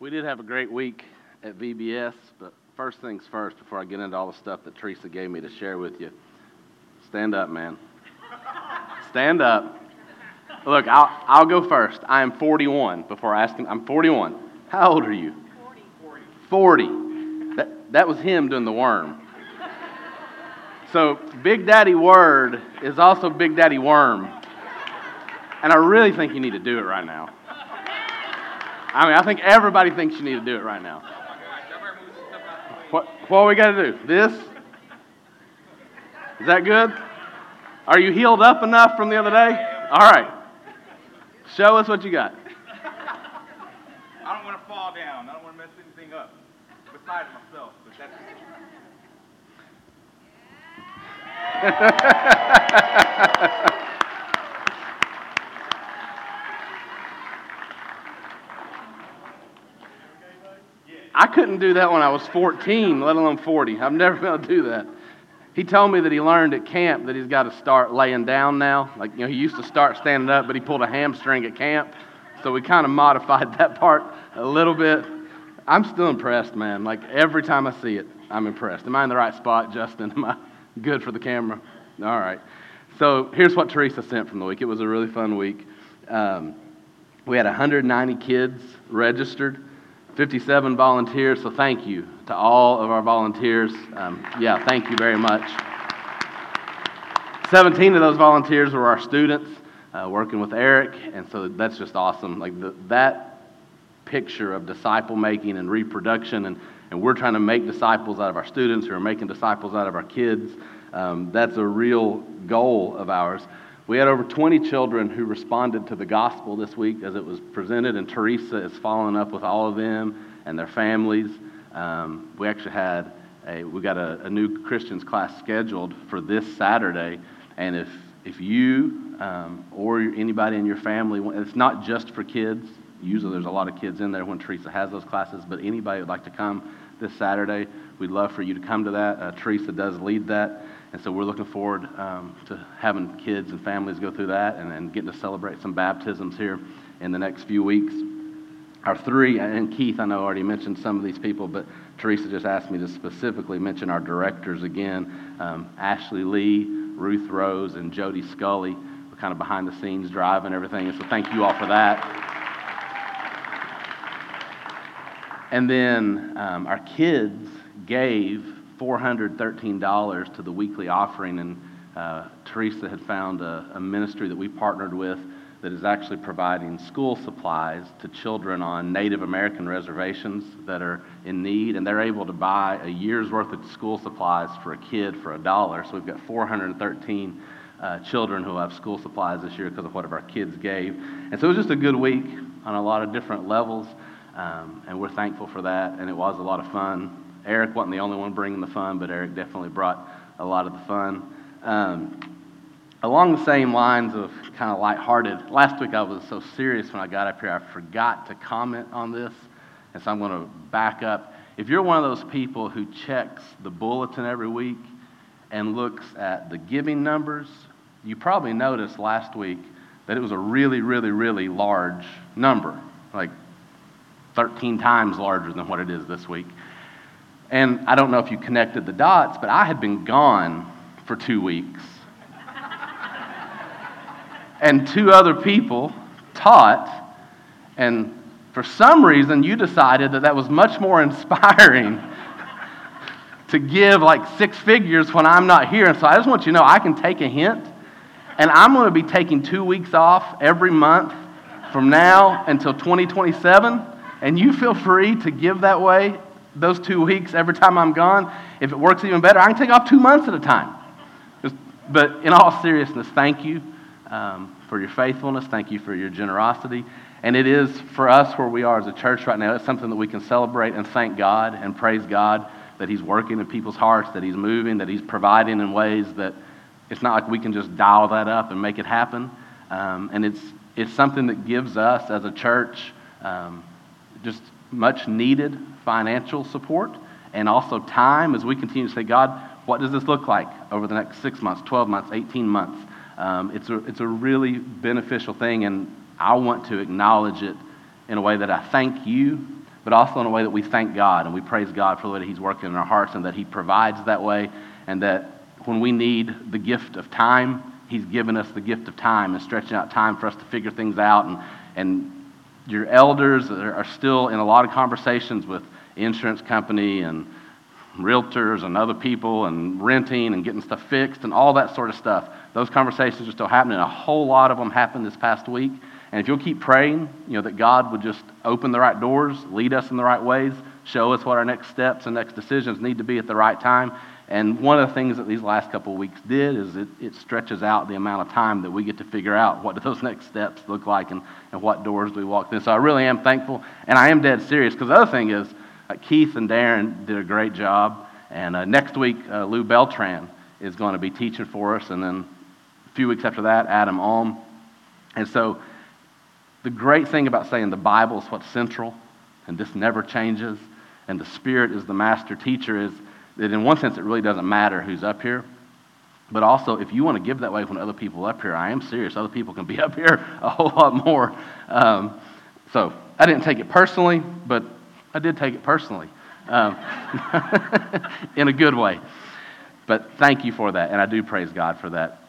We did have a great week at VBS, but first things first, before I get into all the stuff that Teresa gave me to share with you, stand up, man. stand up. Look, I'll, I'll go first. I am 41 before asking. I'm 41. How old are you? 40. 40. That, that was him doing the worm. So, Big Daddy Word is also Big Daddy Worm. And I really think you need to do it right now. I mean, I think everybody thinks you need to do it right now. Oh what, what we got to do? This? Is that good? Are you healed up enough from the other day? All right. Show us what you got. I don't want to fall down. I don't want to mess anything up besides myself. But that's. I couldn't do that when I was 14, let alone 40. I've never to do that. He told me that he learned at camp that he's got to start laying down now. Like, you know, he used to start standing up, but he pulled a hamstring at camp. So we kind of modified that part a little bit. I'm still impressed, man. Like, every time I see it, I'm impressed. Am I in the right spot, Justin? Am I good for the camera? All right. So here's what Teresa sent from the week. It was a really fun week. Um, we had 190 kids registered. 57 volunteers, so thank you to all of our volunteers. Um, yeah, thank you very much. 17 of those volunteers were our students uh, working with Eric, and so that's just awesome. Like the, that picture of disciple making and reproduction, and, and we're trying to make disciples out of our students who are making disciples out of our kids. Um, that's a real goal of ours. We had over 20 children who responded to the gospel this week as it was presented, and Teresa is following up with all of them and their families. Um, we actually had a we got a, a, new Christians class scheduled for this Saturday, and if if you um, or anybody in your family, it's not just for kids. Usually, there's a lot of kids in there when Teresa has those classes, but anybody would like to come this Saturday, we'd love for you to come to that. Uh, Teresa does lead that. And so we're looking forward um, to having kids and families go through that and, and getting to celebrate some baptisms here in the next few weeks. Our three, and Keith, I know already mentioned some of these people, but Teresa just asked me to specifically mention our directors again um, Ashley Lee, Ruth Rose, and Jody Scully. We're kind of behind the scenes driving everything, and so thank you all for that. And then um, our kids gave $413 to the weekly offering, and uh, Teresa had found a, a, ministry that we partnered with that is actually providing school supplies to children on Native American reservations that are in need, and they're able to buy a year's worth of school supplies for a kid for a dollar. So we've got 413 uh, children who have school supplies this year because of what our kids gave. And so it was just a good week on a lot of different levels, um, and we're thankful for that, and it was a lot of fun. Eric wasn't the only one bringing the fun, but Eric definitely brought a lot of the fun. Um, along the same lines of kind of lighthearted, last week I was so serious when I got up here, I forgot to comment on this, and so I'm going to back up. If you're one of those people who checks the bulletin every week and looks at the giving numbers, you probably noticed last week that it was a really, really, really large number, like 13 times larger than what it is this week. And I don't know if you connected the dots, but I had been gone for two weeks. and two other people taught, and for some reason, you decided that that was much more inspiring to give like six figures when I'm not here. And so I just want you to know I can take a hint, and I'm going to be taking two weeks off every month from now until 2027. And you feel free to give that way those two weeks every time I'm gone. If it works even better, I can take off two months at a time. Just, but in all seriousness, thank you um, for your faithfulness. Thank you for your generosity. And it is for us where we are as a church right now, it's something that we can celebrate and thank God and praise God that He's working in people's hearts, that He's moving, that He's providing in ways that it's not like we can just dial that up and make it happen. Um, and it's, it's something that gives us as a church um, just much needed financial support and also time as we continue to say, God, what does this look like over the next six months, 12 months, 18 months? Um, it's, a, it's a really beneficial thing, and I want to acknowledge it in a way that I thank you but also in a way that we thank God and we praise God for the way that He's working in our hearts and that He provides that way, and that when we need the gift of time, He's given us the gift of time and stretching out time for us to figure things out. And, and your elders are still in a lot of conversations with insurance company and realtors and other people and renting and getting stuff fixed and all that sort of stuff. Those conversations are still happening. A whole lot of them happened this past week. And if you'll keep praying, you know, that God would just open the right doors, lead us in the right ways, show us what our next steps and next decisions need to be at the right time. And one of the things that these last couple of weeks did is it, it stretches out the amount of time that we get to figure out what do those next steps look like and, and what doors do we walk through. So I really am thankful. And I am dead serious because the other thing is, Keith and Darren did a great job. And uh, next week, uh, Lou Beltran is going to be teaching for us. And then a few weeks after that, Adam Alm. And so the great thing about saying the Bible is what's central and this never changes and the Spirit is the master teacher is that in one sense it really doesn't matter who's up here. But also, if you want to give that way when other people up here, I am serious. Other people can be up here a whole lot more. Um, so I didn't take it personally, but I did take it personally um, in a good way. But thank you for that, and I do praise God for that.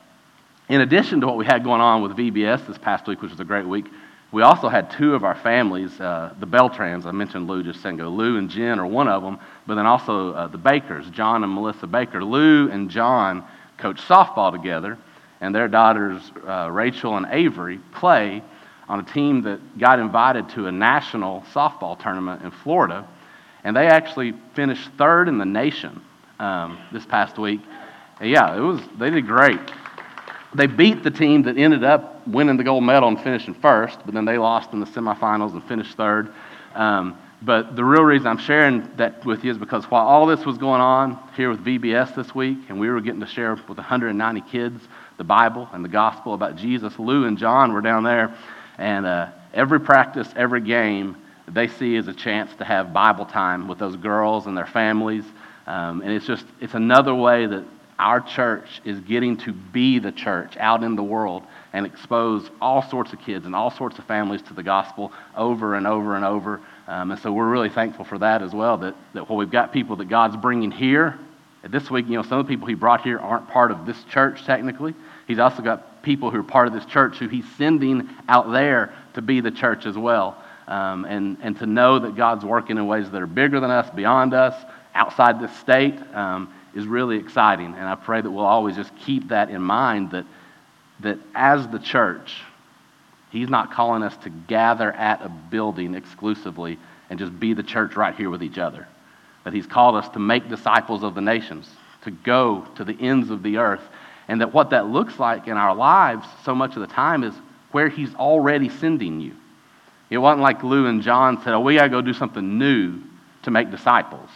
In addition to what we had going on with VBS this past week, which was a great week, we also had two of our families, uh, the Beltrans. I mentioned Lou just saying. Lou and Jen are one of them, but then also uh, the Bakers, John and Melissa Baker. Lou and John coach softball together, and their daughters, uh, Rachel and Avery, play on a team that got invited to a national softball tournament in Florida, and they actually finished third in the nation um, this past week. Yeah, it was they did great. They beat the team that ended up winning the gold medal and finishing first, but then they lost in the semifinals and finished third. Um, but the real reason I'm sharing that with you is because while all this was going on here with VBS this week, and we were getting to share with 190 kids the Bible and the gospel about Jesus, Lou and John were down there and uh, every practice, every game, they see as a chance to have Bible time with those girls and their families. Um, and it's just, it's another way that our church is getting to be the church out in the world and expose all sorts of kids and all sorts of families to the gospel over and over and over. Um, and so we're really thankful for that as well, that, that while we've got people that God's bringing here, this week, you know, some of the people he brought here aren't part of this church technically. He's also got people who are part of this church who he's sending out there to be the church as well. Um, and, and to know that God's working in ways that are bigger than us, beyond us, outside this state, um, is really exciting. And I pray that we'll always just keep that in mind that, that as the church, He's not calling us to gather at a building exclusively and just be the church right here with each other. That He's called us to make disciples of the nations, to go to the ends of the earth and that what that looks like in our lives so much of the time is where He's already sending you. It wasn't like Lou and John said, oh, we got to go do something new to make disciples.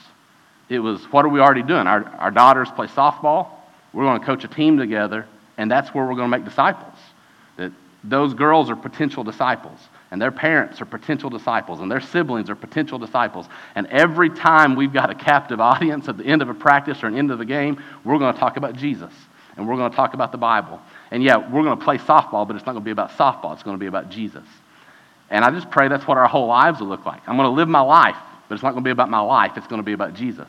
It was, what are we already doing? Our, our daughters play softball. We're going to coach a team together, and that's where we're going to make disciples. That those girls are potential disciples, and their parents are potential disciples, and their siblings are potential disciples. And every time we've got a captive audience at the end of a practice or an end of a game, we're going to talk about Jesus and we're going to talk about the Bible. And yeah, we're going to play softball, but it's not going to be about softball. It's going to be about Jesus. And I just pray that's what our whole lives will look like. I'm going to live my life, but it's not going to be about my life. It's going to be about Jesus.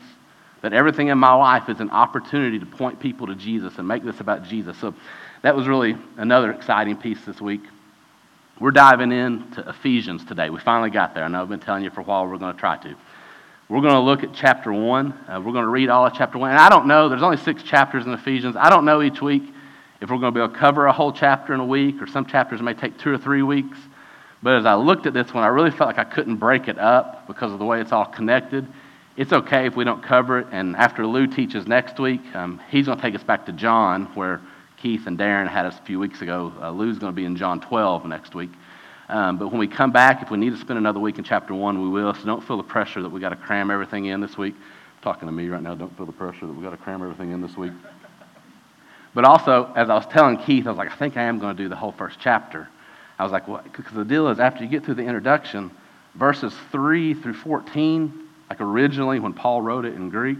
That everything in my life is an opportunity to point people to Jesus and make this about Jesus. So that was really another exciting piece this week. We're diving into Ephesians today. We finally got there. I know I've been telling you for a while we're going to try to. We're going to look at chapter 1. Uh, we're going to read all of chapter 1. And I don't know, there's only six chapters in Ephesians. I don't know each week if we're going to be able to cover a whole chapter in a week, or some chapters may take two or three weeks. But as I looked at this one, I really felt like I couldn't break it up because of the way it's all connected. It's okay if we don't cover it. And after Lou teaches next week, um, he's going to take us back to John, where Keith and Darren had us a few weeks ago. Uh, Lou's going to be in John 12 next week. Um, but when we come back, if we need to spend another week in chapter one, we will. So don't feel the pressure that we got to cram everything in this week. I'm talking to me right now. Don't feel the pressure that we got to cram everything in this week. But also, as I was telling Keith, I was like, I think I am going to do the whole first chapter. I was like, well, because the deal is after you get through the introduction, verses 3 through 14, like originally when Paul wrote it in Greek,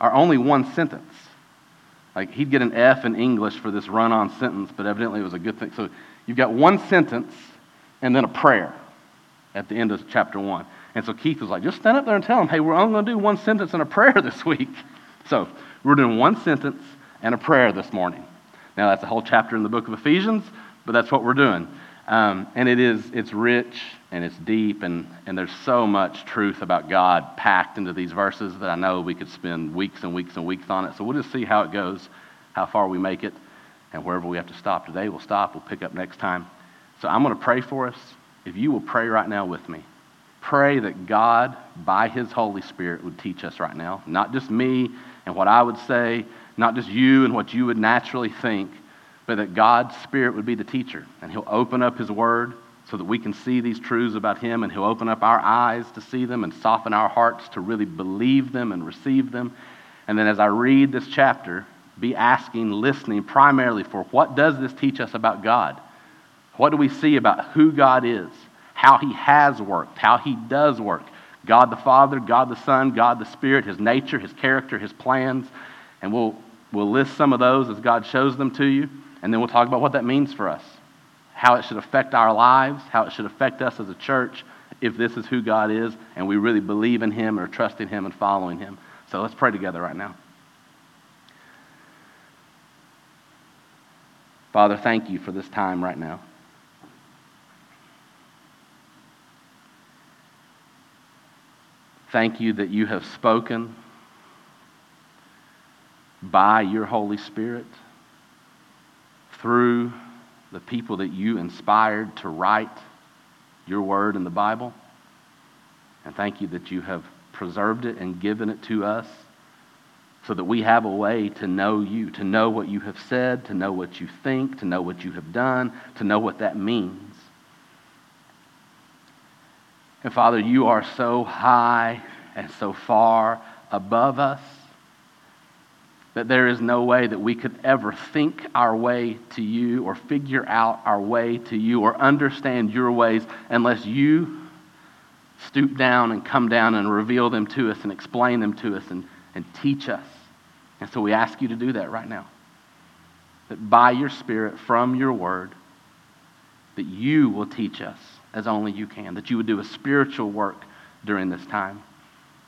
are only one sentence. Like he'd get an F in English for this run on sentence, but evidently it was a good thing. So you've got one sentence and then a prayer at the end of chapter 1. And so Keith was like, just stand up there and tell them, hey, we're only going to do one sentence and a prayer this week. So we're doing one sentence and a prayer this morning. Now, that's a whole chapter in the book of Ephesians, but that's what we're doing. Um, and it is, it's rich and it's deep, and, and there's so much truth about God packed into these verses that I know we could spend weeks and weeks and weeks on it. So we'll just see how it goes, how far we make it, and wherever we have to stop today, we'll stop. We'll pick up next time. So I'm going to pray for us. If you will pray right now with me, pray that God, by His Holy Spirit, would teach us right now. Not just me and what I would say, not just you and what you would naturally think, but that God's Spirit would be the teacher, and He'll open up His Word so that we can see these truths about Him, and He'll open up our eyes to see them and soften our hearts to really believe them and receive them. And then as I read this chapter, be asking, listening primarily for what does this teach us about God? What do we see about who God is, how He has worked, how He does work? God the Father, God the Son, God the Spirit, His nature, His character, His plans. And we'll, we'll list some of those as God shows them to you. And then we'll talk about what that means for us, how it should affect our lives, how it should affect us as a church if this is who God is and we really believe in Him or trust in Him and following Him. So let's pray together right now. Father, thank you for this time right now. Thank you that you have spoken by your Holy Spirit through the people that you inspired to write your word in the Bible. And thank you that you have preserved it and given it to us so that we have a way to know you, to know what you have said, to know what you think, to know what you have done, to know what that means. And Father, you are so high and so far above us that there is no way that we could ever think our way to you or figure out our way to you or understand your ways unless you stoop down and come down and reveal them to us and explain them to us and, and teach us. And so we ask you to do that right now. That by your Spirit, from your word, that you will teach us as only you can. That you would do a spiritual work during this time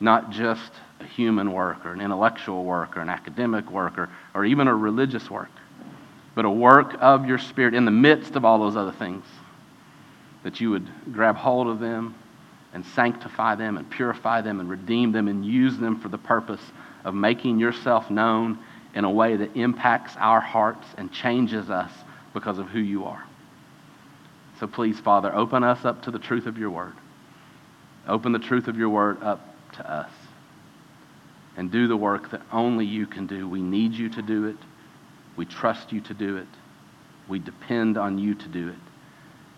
not just a human work or an intellectual work or an academic work or, or even a religious work, but a work of your Spirit in the midst of all those other things. That you would grab hold of them and sanctify them and purify them and redeem them and use them for the purpose of making yourself known in a way that impacts our hearts and changes us because of who you are. So please, Father, open us up to the truth of your word. Open the truth of your word up to us and do the work that only you can do. We need you to do it. We trust you to do it. We depend on you to do it.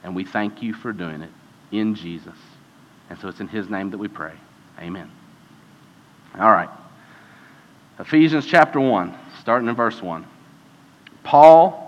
And we thank you for doing it in Jesus. And so it's in his name that we pray. Amen. All right. Ephesians chapter 1, starting in verse 1. Paul,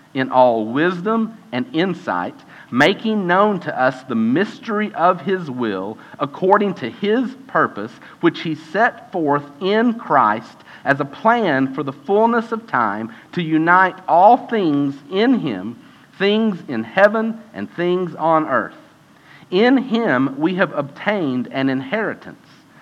in all wisdom and insight making known to us the mystery of his will according to his purpose, which he set forth in Christ as a plan for the fullness of time to unite all things in him, things in heaven and things on earth. In him we have obtained an inheritance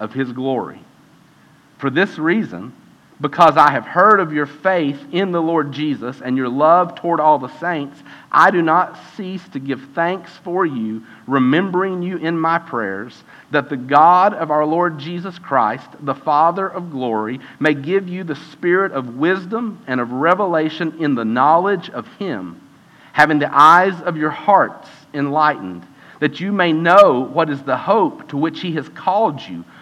of his glory. For this reason, because I have heard of your faith in the Lord Jesus and your love toward all the saints, I do not cease to give thanks for you, remembering you in my prayers, that the God of our Lord Jesus Christ, the Father of glory, may give you the spirit of wisdom and of revelation in the knowledge of him, having the eyes of your hearts enlightened, that you may know what is the hope to which he has called you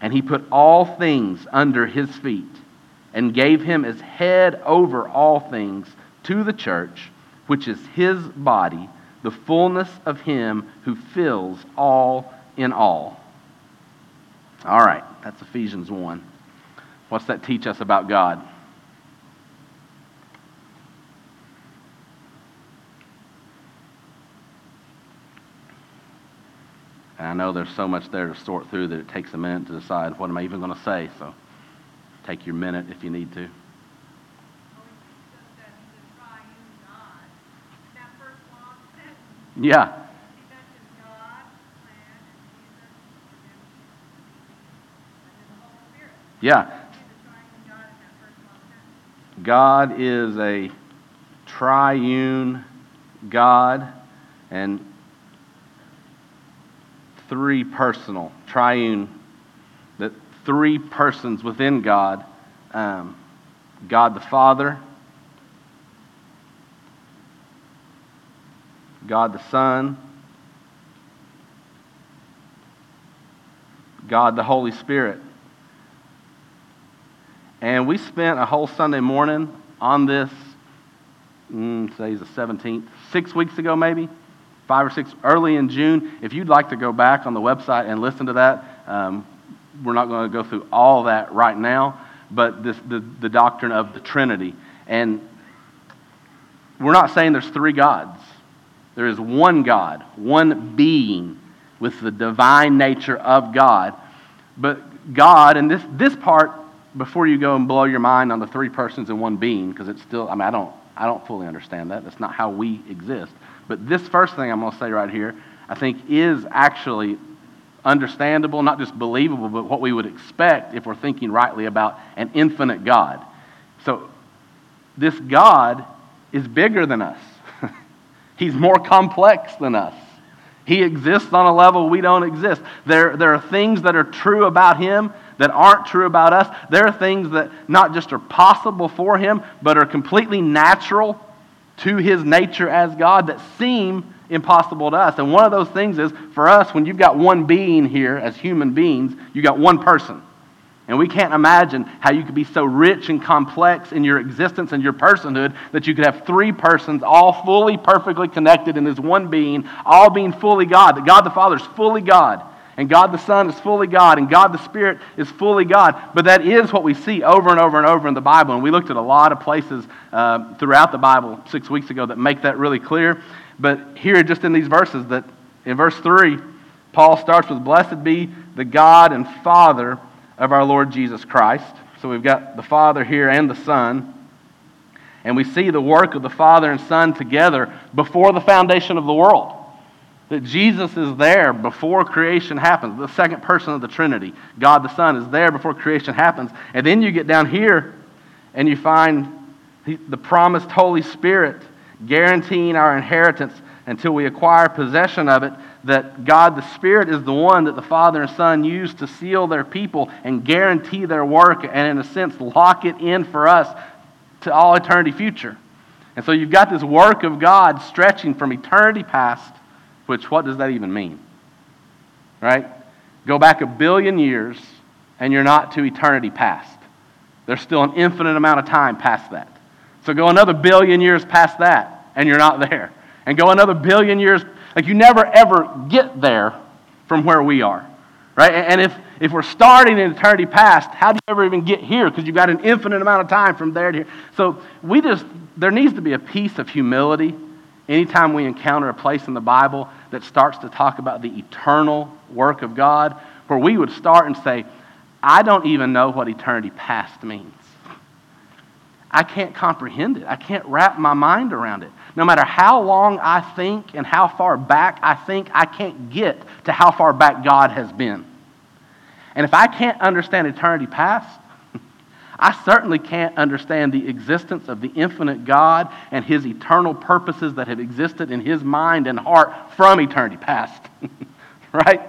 and he put all things under his feet and gave him as head over all things to the church, which is his body, the fullness of him who fills all in all. All right, that's Ephesians 1. What's that teach us about God? And I know there's so much there to sort through that it takes a minute to decide what am I even going to say. So take your minute if you need to. Yeah. Yeah. God is a triune God, and three personal, triune, that three persons within God um, God the Father, God the Son, God the Holy Spirit. And we spent a whole Sunday morning on this, mm, say the 17th, six weeks ago maybe five or six early in June. If you'd like to go back on the website and listen to that, um, we're not going to go through all that right now, but this, the, the doctrine of the Trinity. And we're not saying there's three gods. There is one God, one being with the divine nature of God. But God, and this, this part, before you go and blow your mind on the three persons in one being, because it's still, I mean, I don't, I don't fully understand that. That's not how we exist. But this first thing I'm going to say right here, I think is actually understandable, not just believable, but what we would expect if we're thinking rightly about an infinite God. So, this God is bigger than us, He's more complex than us. He exists on a level we don't exist. There, there are things that are true about Him that aren't true about us. There are things that not just are possible for Him, but are completely natural to his nature as God that seem impossible to us. And one of those things is for us, when you've got one being here as human beings, you've got one person. And we can't imagine how you could be so rich and complex in your existence and your personhood that you could have three persons all fully, perfectly connected in this one being, all being fully God. That God the Father is fully God and God the Son is fully God, and God the Spirit is fully God. But that is what we see over and over and over in the Bible. And we looked at a lot of places uh, throughout the Bible six weeks ago that make that really clear. But here, just in these verses, that in verse 3, Paul starts with, Blessed be the God and Father of our Lord Jesus Christ. So we've got the Father here and the Son. And we see the work of the Father and Son together before the foundation of the world. That Jesus is there before creation happens. The second person of the Trinity, God the Son, is there before creation happens. And then you get down here and you find the promised Holy Spirit guaranteeing our inheritance until we acquire possession of it. That God the Spirit is the one that the Father and Son use to seal their people and guarantee their work and, in a sense, lock it in for us to all eternity future. And so you've got this work of God stretching from eternity past which, what does that even mean? Right? Go back a billion years, and you're not to eternity past. There's still an infinite amount of time past that. So go another billion years past that, and you're not there. And go another billion years, like you never ever get there from where we are. Right? And if, if we're starting in eternity past, how do you ever even get here? Because you've got an infinite amount of time from there to here. So we just, there needs to be a piece of humility anytime we encounter a place in the Bible that starts to talk about the eternal work of God, where we would start and say, I don't even know what eternity past means. I can't comprehend it. I can't wrap my mind around it. No matter how long I think and how far back I think, I can't get to how far back God has been. And if I can't understand eternity past, I certainly can't understand the existence of the infinite God and his eternal purposes that have existed in his mind and heart from eternity past. right?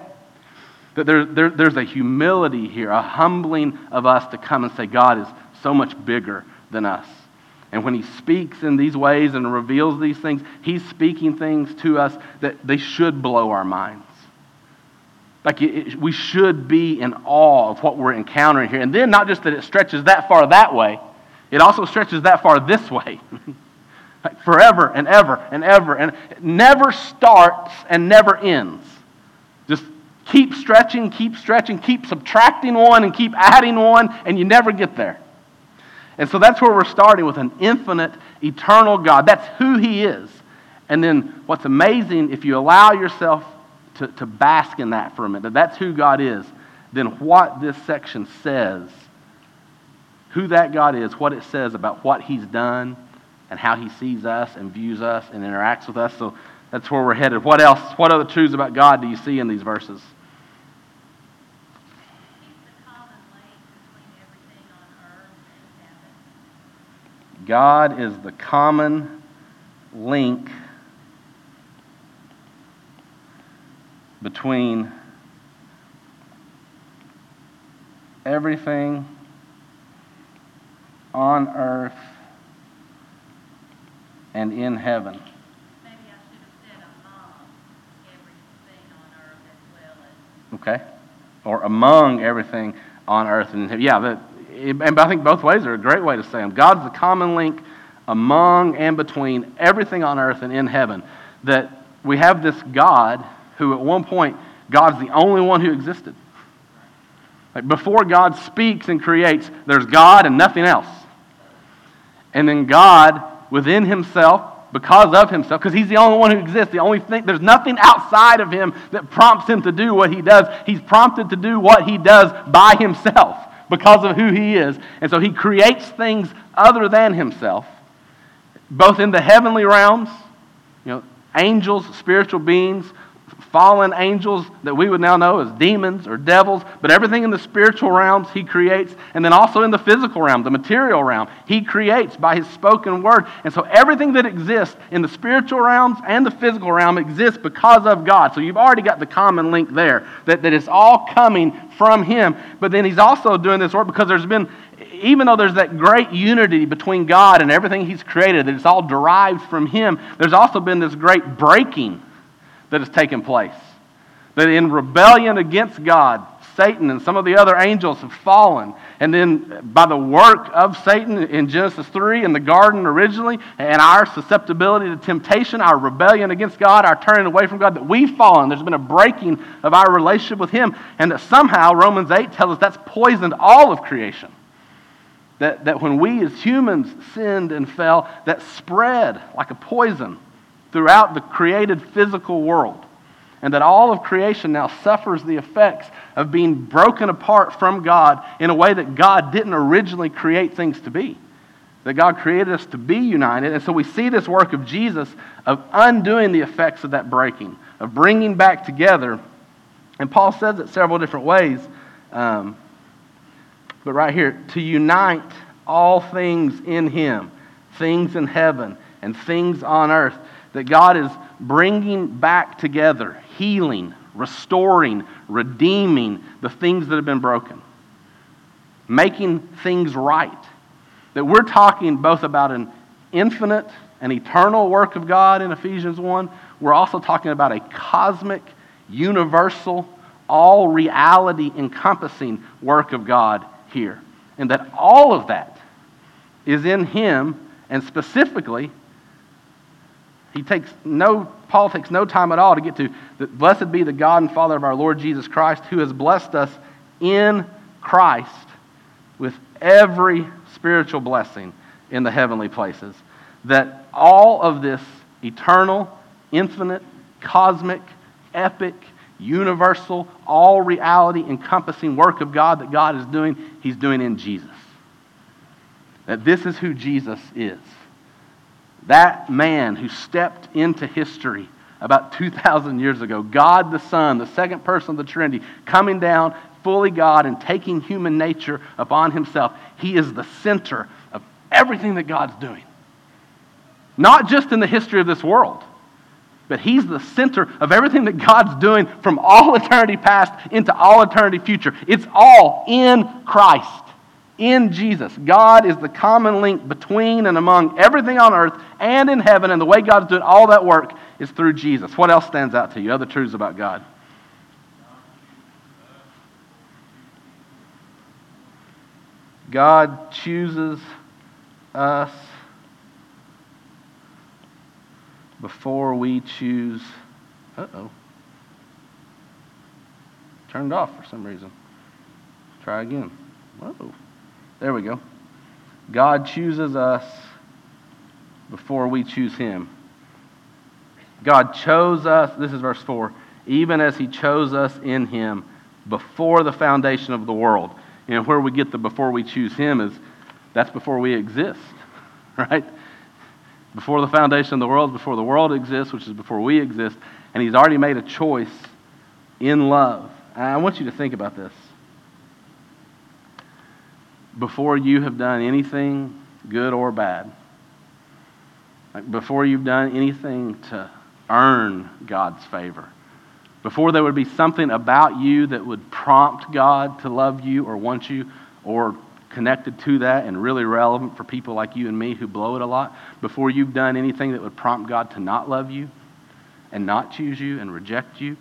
That there, there, there's a humility here, a humbling of us to come and say, God is so much bigger than us. And when he speaks in these ways and reveals these things, he's speaking things to us that they should blow our minds. Like it, we should be in awe of what we're encountering here. And then not just that it stretches that far that way, it also stretches that far this way. like forever and ever and ever. And it never starts and never ends. Just keep stretching, keep stretching, keep subtracting one and keep adding one, and you never get there. And so that's where we're starting with an infinite, eternal God. That's who He is. And then what's amazing, if you allow yourself to, to bask in that for a minute, that that's who God is, then what this section says, who that God is, what it says about what He's done, and how He sees us and views us and interacts with us. So that's where we're headed. What else? What other truths about God do you see in these verses? God is the common link between everything on earth and in heaven. Maybe I should have said among everything on earth as well. Okay? Or among everything on earth and in heaven. Yeah, but and I think both ways are a great way to say them. God's the common link among and between everything on earth and in heaven. That we have this God who, at one point, God's the only one who existed. Like before God speaks and creates, there's God and nothing else. And then God, within Himself, because of Himself, because He's the only one who exists, the only thing, there's nothing outside of Him that prompts Him to do what He does. He's prompted to do what He does by Himself because of who he is. And so he creates things other than himself, both in the heavenly realms, you know, angels, spiritual beings, fallen angels that we would now know as demons or devils, but everything in the spiritual realms he creates, and then also in the physical realm, the material realm, he creates by his spoken word. And so everything that exists in the spiritual realms and the physical realm exists because of God. So you've already got the common link there, that, that it's all coming from him. But then he's also doing this work because there's been even though there's that great unity between God and everything He's created, that it's all derived from Him, there's also been this great breaking that has taken place. That in rebellion against God, Satan and some of the other angels have fallen. And then by the work of Satan in Genesis 3 in the garden originally, and our susceptibility to temptation, our rebellion against God, our turning away from God, that we've fallen. There's been a breaking of our relationship with Him. And that somehow Romans 8 tells us that's poisoned all of creation. That, that when we as humans sinned and fell, that spread like a poison throughout the created physical world. And that all of creation now suffers the effects of being broken apart from God in a way that God didn't originally create things to be. That God created us to be united. And so we see this work of Jesus of undoing the effects of that breaking, of bringing back together. And Paul says it several different ways. Um, but right here, to unite all things in Him, things in heaven and things on earth that God is bringing back together, healing, restoring, redeeming the things that have been broken, making things right. That we're talking both about an infinite and eternal work of God in Ephesians 1. We're also talking about a cosmic, universal all reality encompassing work of God here. And that all of that is in Him, and specifically, he takes no, Paul takes no time at all to get to, blessed be the God and Father of our Lord Jesus Christ, who has blessed us in Christ with every spiritual blessing in the heavenly places. That all of this eternal, infinite, cosmic, epic, universal, all reality encompassing work of God that God is doing, He's doing in Jesus. That this is who Jesus is. That man who stepped into history about 2,000 years ago, God the Son, the second person of the Trinity, coming down fully God and taking human nature upon himself, he is the center of everything that God's doing. Not just in the history of this world, but he's the center of everything that God's doing from all eternity past into all eternity future. It's all in Christ, in Jesus. God is the common link between and among everything on earth and in heaven, and the way God's doing all that work is through Jesus. What else stands out to you? Other truths about God? God chooses us before we choose. Uh oh. Turned off for some reason. Try again. Whoa. There we go. God chooses us before we choose Him. God chose us, this is verse 4, even as He chose us in Him before the foundation of the world. And where we get the before we choose Him is that's before we exist, right? Before the foundation of the world, before the world exists, which is before we exist, and He's already made a choice in love. And I want you to think about this. Before you have done anything good or bad, like before you've done anything to earn God's favor, before there would be something about you that would prompt God to love you or want you or connected to that and really relevant for people like you and me who blow it a lot, before you've done anything that would prompt God to not love you and not choose you and reject you,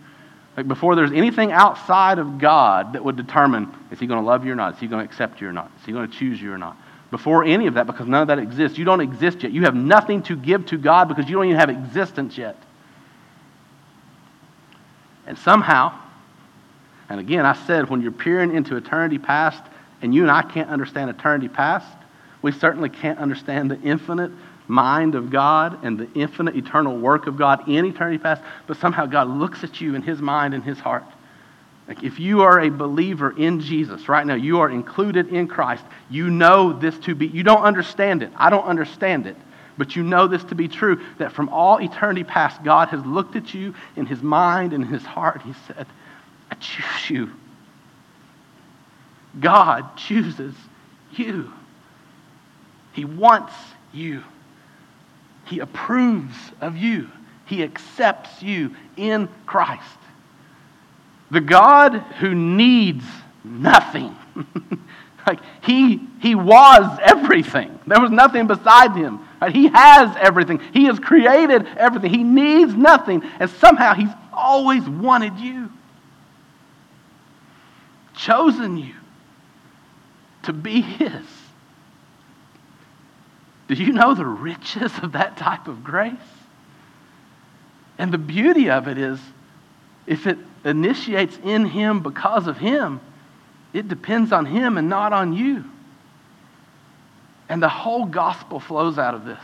like before there's anything outside of God that would determine is he going to love you or not? Is he going to accept you or not? Is he going to choose you or not? Before any of that, because none of that exists, you don't exist yet. You have nothing to give to God because you don't even have existence yet. And somehow, and again, I said when you're peering into eternity past, and you and I can't understand eternity past, we certainly can't understand the infinite mind of God and the infinite eternal work of God in eternity past, but somehow God looks at you in his mind and his heart. Like if you are a believer in Jesus right now, you are included in Christ. You know this to be, you don't understand it. I don't understand it. But you know this to be true that from all eternity past, God has looked at you in his mind and his heart. He said, I choose you. God chooses you. He wants you. He approves of you. He accepts you in Christ. The God who needs nothing. like he, he was everything. There was nothing beside him. Right? He has everything. He has created everything. He needs nothing. And somehow he's always wanted you. Chosen you to be his. Do you know the riches of that type of grace? And the beauty of it is, if it initiates in Him because of Him, it depends on Him and not on you. And the whole gospel flows out of this.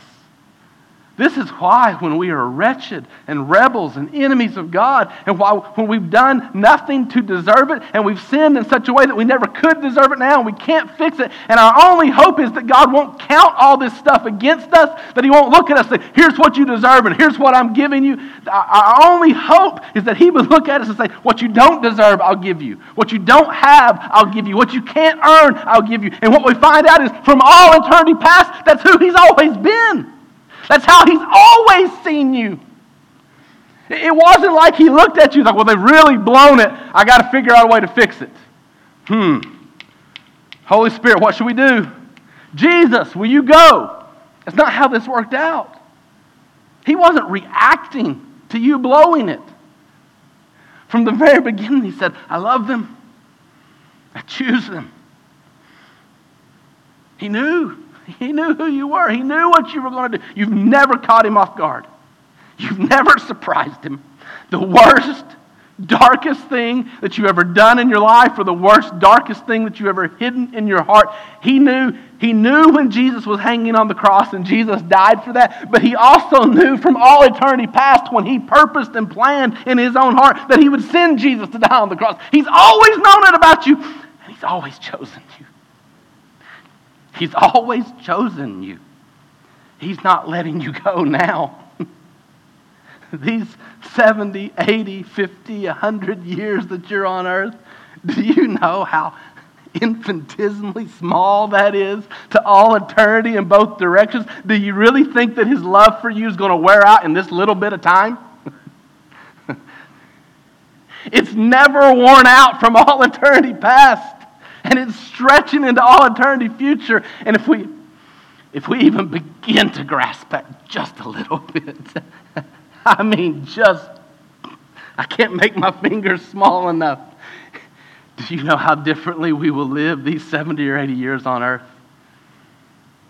This is why, when we are wretched and rebels and enemies of God, and why, when we've done nothing to deserve it, and we've sinned in such a way that we never could deserve it now, and we can't fix it, and our only hope is that God won't count all this stuff against us, that He won't look at us and say, Here's what you deserve, and here's what I'm giving you. Our only hope is that He would look at us and say, What you don't deserve, I'll give you. What you don't have, I'll give you. What you can't earn, I'll give you. And what we find out is, from all eternity past, that's who He's always been. That's how he's always seen you. It wasn't like he looked at you like, well, they've really blown it. I got to figure out a way to fix it. Hmm. Holy Spirit, what should we do? Jesus, will you go? That's not how this worked out. He wasn't reacting to you blowing it. From the very beginning, He said, I love them, I choose them. He knew. He knew who you were. He knew what you were going to do. You've never caught him off guard. You've never surprised him. The worst, darkest thing that you ever done in your life, or the worst, darkest thing that you ever hidden in your heart, he knew. He knew when Jesus was hanging on the cross and Jesus died for that, but he also knew from all eternity past when he purposed and planned in his own heart that he would send Jesus to die on the cross. He's always known it about you, and he's always chosen you. He's always chosen you. He's not letting you go now. These 70, 80, 50, 100 years that you're on earth, do you know how infinitesimally small that is to all eternity in both directions? Do you really think that his love for you is going to wear out in this little bit of time? it's never worn out from all eternity past and it's stretching into all eternity future. And if we if we even begin to grasp that just a little bit, I mean, just, I can't make my fingers small enough. Do you know how differently we will live these 70 or 80 years on earth?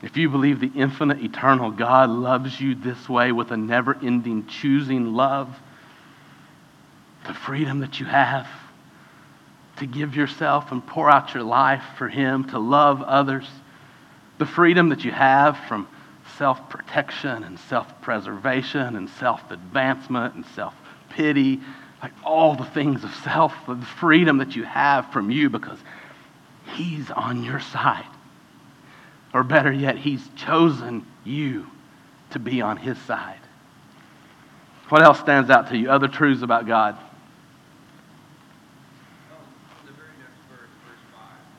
If you believe the infinite, eternal God loves you this way with a never ending, choosing love, the freedom that you have, to give yourself and pour out your life for Him, to love others, the freedom that you have from self protection and self preservation and self advancement and self pity, like all the things of self, the freedom that you have from you because He's on your side. Or better yet, He's chosen you to be on His side. What else stands out to you? Other truths about God?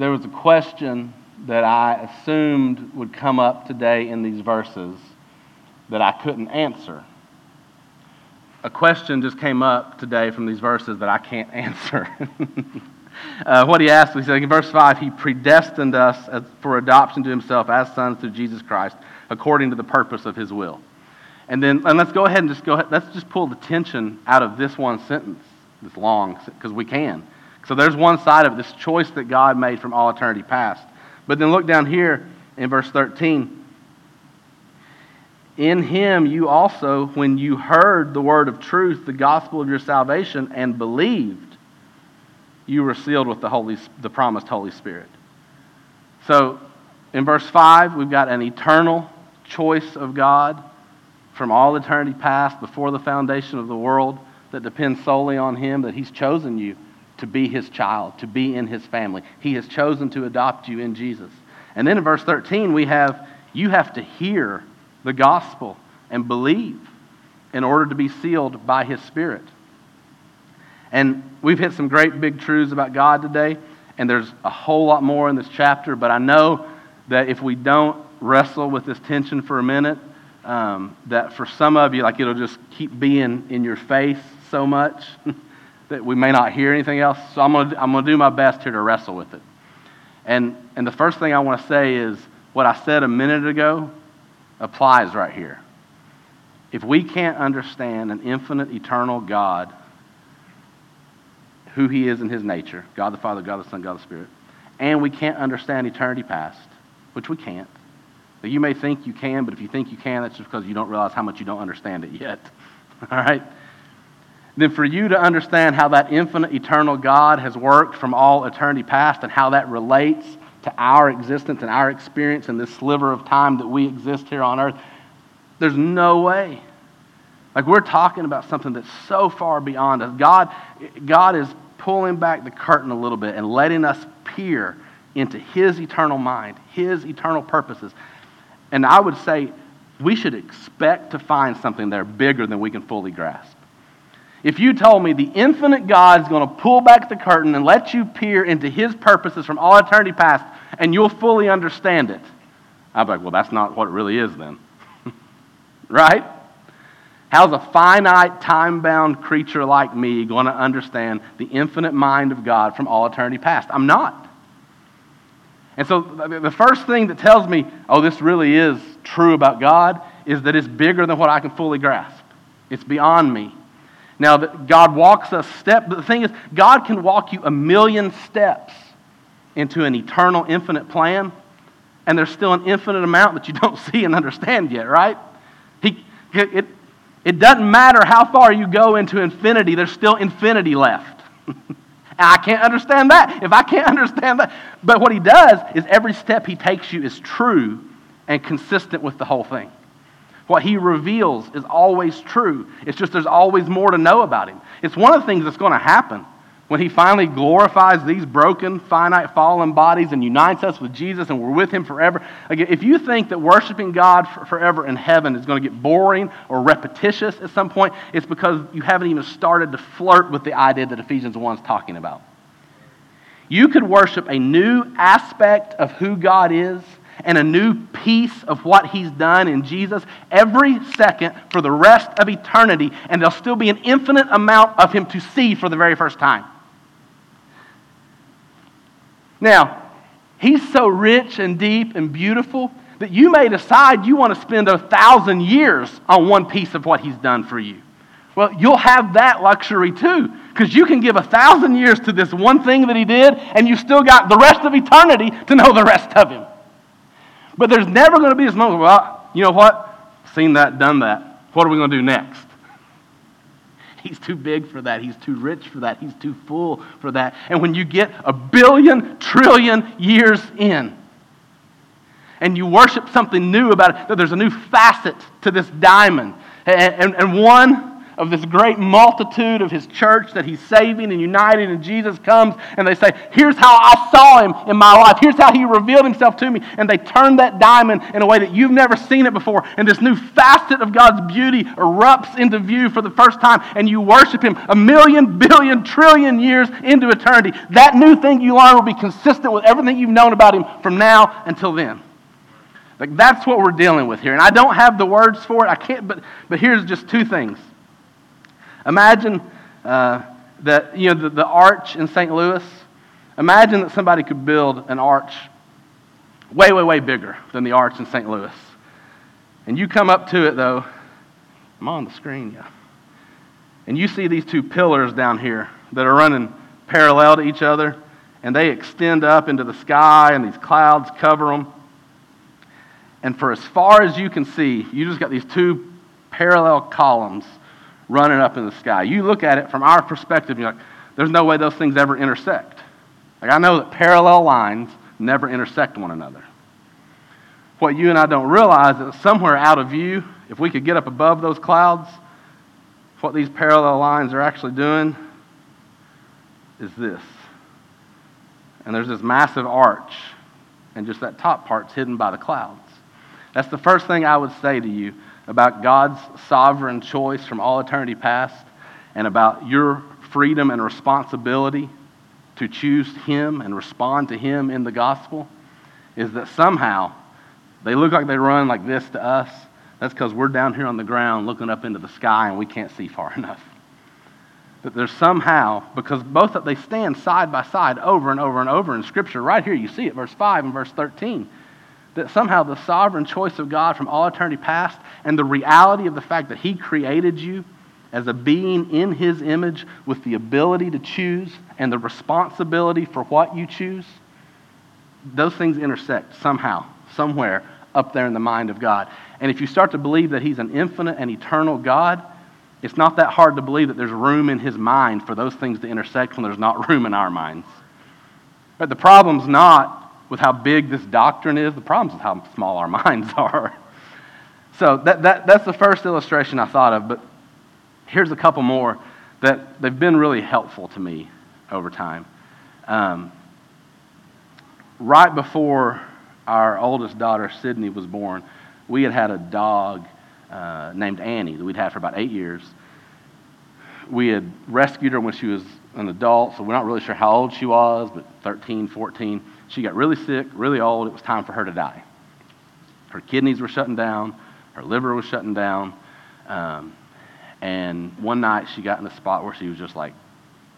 there was a question that I assumed would come up today in these verses that I couldn't answer. A question just came up today from these verses that I can't answer. uh, what he asked, he said in verse 5, He predestined us as, for adoption to Himself as sons through Jesus Christ, according to the purpose of His will. And then, and let's go ahead and just go ahead, let's just pull the tension out of this one sentence, this long, because we can. So there's one side of it, this choice that God made from all eternity past. But then look down here in verse 13. In him you also, when you heard the word of truth, the gospel of your salvation, and believed, you were sealed with the, Holy, the promised Holy Spirit. So in verse 5, we've got an eternal choice of God from all eternity past, before the foundation of the world, that depends solely on him, that he's chosen you to be his child, to be in his family. He has chosen to adopt you in Jesus. And then in verse 13, we have you have to hear the gospel and believe in order to be sealed by his spirit. And we've hit some great big truths about God today, and there's a whole lot more in this chapter, but I know that if we don't wrestle with this tension for a minute, um, that for some of you, like it'll just keep being in your face so much. that we may not hear anything else. So I'm going to I'm going to do my best here to wrestle with it. And, and the first thing I want to say is what I said a minute ago applies right here. If we can't understand an infinite, eternal God, who He is in His nature God the Father, God the Son, God the Spirit and we can't understand eternity past, which we can't. Now, you may think you can, but if you think you can, that's just because you don't realize how much you don't understand it yet. All right? Then for you to understand how that infinite, eternal God has worked from all eternity past and how that relates to our existence and our experience in this sliver of time that we exist here on earth, there's no way. Like we're talking about something that's so far beyond us. God, God is pulling back the curtain a little bit and letting us peer into His eternal mind, His eternal purposes. And I would say we should expect to find something there bigger than we can fully grasp. If you told me the infinite God is going to pull back the curtain and let you peer into his purposes from all eternity past and you'll fully understand it, I'd be like, well, that's not what it really is then. right? How's a finite, time bound creature like me going to understand the infinite mind of God from all eternity past? I'm not. And so the first thing that tells me, oh, this really is true about God, is that it's bigger than what I can fully grasp. It's beyond me. Now, God walks us step, but the thing is, God can walk you a million steps into an eternal, infinite plan, and there's still an infinite amount that you don't see and understand yet, right? He, it, it doesn't matter how far you go into infinity, there's still infinity left. I can't understand that. If I can't understand that. But what he does is every step he takes you is true and consistent with the whole thing. What he reveals is always true. It's just there's always more to know about him. It's one of the things that's going to happen when he finally glorifies these broken, finite, fallen bodies and unites us with Jesus and we're with him forever. Again, if you think that worshiping God forever in heaven is going to get boring or repetitious at some point, it's because you haven't even started to flirt with the idea that Ephesians 1 is talking about. You could worship a new aspect of who God is and a new piece of what he's done in Jesus every second for the rest of eternity, and there'll still be an infinite amount of him to see for the very first time. Now, he's so rich and deep and beautiful that you may decide you want to spend a thousand years on one piece of what he's done for you. Well, you'll have that luxury too, because you can give a thousand years to this one thing that he did, and you still got the rest of eternity to know the rest of him. But there's never going to be this moment, well, you know what? Seen that, done that. What are we going to do next? He's too big for that. He's too rich for that. He's too full for that. And when you get a billion, trillion years in, and you worship something new about it, that there's a new facet to this diamond. And, and, and one of this great multitude of his church that he's saving and uniting, and Jesus comes and they say, Here's how I saw him in my life. Here's how he revealed himself to me. And they turn that diamond in a way that you've never seen it before. And this new facet of God's beauty erupts into view for the first time, and you worship him a million, billion, trillion years into eternity. That new thing you learn will be consistent with everything you've known about him from now until then. Like that's what we're dealing with here. And I don't have the words for it. I can't, but, but here's just two things. Imagine uh, that, you know, the, the arch in St. Louis. Imagine that somebody could build an arch way, way, way bigger than the arch in St. Louis. And you come up to it, though. I'm on the screen, yeah. And you see these two pillars down here that are running parallel to each other, and they extend up into the sky, and these clouds cover them. And for as far as you can see, you just got these two parallel columns running up in the sky. You look at it from our perspective, you're like, there's no way those things ever intersect. Like, I know that parallel lines never intersect one another. What you and I don't realize is somewhere out of view, if we could get up above those clouds, what these parallel lines are actually doing is this. And there's this massive arch, and just that top part's hidden by the clouds. That's the first thing I would say to you about God's sovereign choice from all eternity past and about your freedom and responsibility to choose Him and respond to Him in the gospel is that somehow they look like they run like this to us. That's because we're down here on the ground looking up into the sky and we can't see far enough. But there's somehow, because both of they stand side by side over and over and over in Scripture, right here you see it, verse 5 and verse 13 that somehow the sovereign choice of God from all eternity past and the reality of the fact that He created you as a being in His image with the ability to choose and the responsibility for what you choose, those things intersect somehow, somewhere up there in the mind of God. And if you start to believe that He's an infinite and eternal God, it's not that hard to believe that there's room in His mind for those things to intersect when there's not room in our minds. But the problem's not with how big this doctrine is. The problem is how small our minds are. So that, that, that's the first illustration I thought of, but here's a couple more that they've been really helpful to me over time. Um, right before our oldest daughter, Sydney, was born, we had had a dog uh, named Annie that we'd had for about eight years. we had rescued her when she was an adult, so we're not really sure how old she was, but 13, 14. She got really sick, really old. It was time for her to die. Her kidneys were shutting down, her liver was shutting down. Um, and one night she got in a spot where she was just like,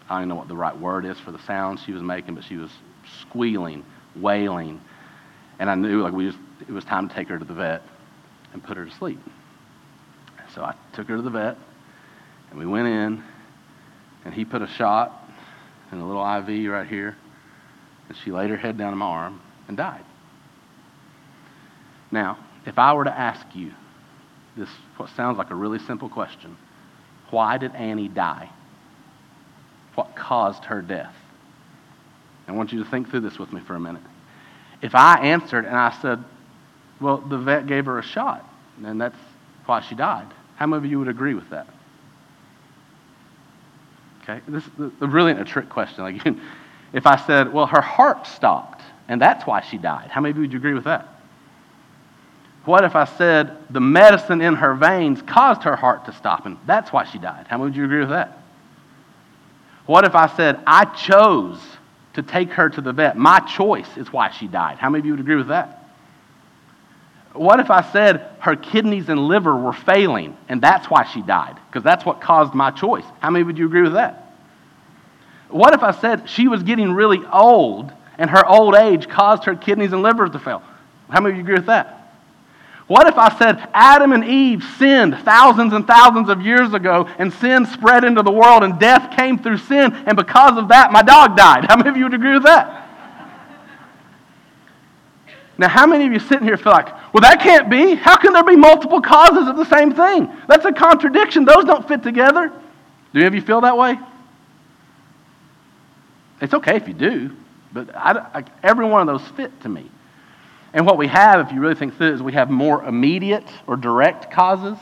I don't know what the right word is for the sound she was making, but she was squealing, wailing. And I knew like we just, it was time to take her to the vet and put her to sleep. So I took her to the vet, and we went in, and he put a shot and a little IV right here, and she laid her head down in my arm and died. Now, if I were to ask you this, what sounds like a really simple question why did Annie die? What caused her death? I want you to think through this with me for a minute. If I answered and I said, well, the vet gave her a shot, and that's why she died, how many of you would agree with that? Okay, this is really a trick question. Like, if I said, well, her heart stopped, and that's why she died, how many of you would agree with that? What if I said the medicine in her veins caused her heart to stop, and that's why she died? How many would you agree with that? What if I said I chose to take her to the vet? My choice is why she died. How many of you would agree with that? What if I said her kidneys and liver were failing and that's why she died? Because that's what caused my choice. How many would you agree with that? What if I said she was getting really old and her old age caused her kidneys and livers to fail? How many of you agree with that? What if I said Adam and Eve sinned thousands and thousands of years ago and sin spread into the world and death came through sin and because of that my dog died? How many of you would agree with that? Now, how many of you sitting here feel like, well, that can't be? How can there be multiple causes of the same thing? That's a contradiction. Those don't fit together. Do any of you feel that way? It's okay if you do, but I, I, every one of those fit to me. And what we have, if you really think through it, is we have more immediate or direct causes.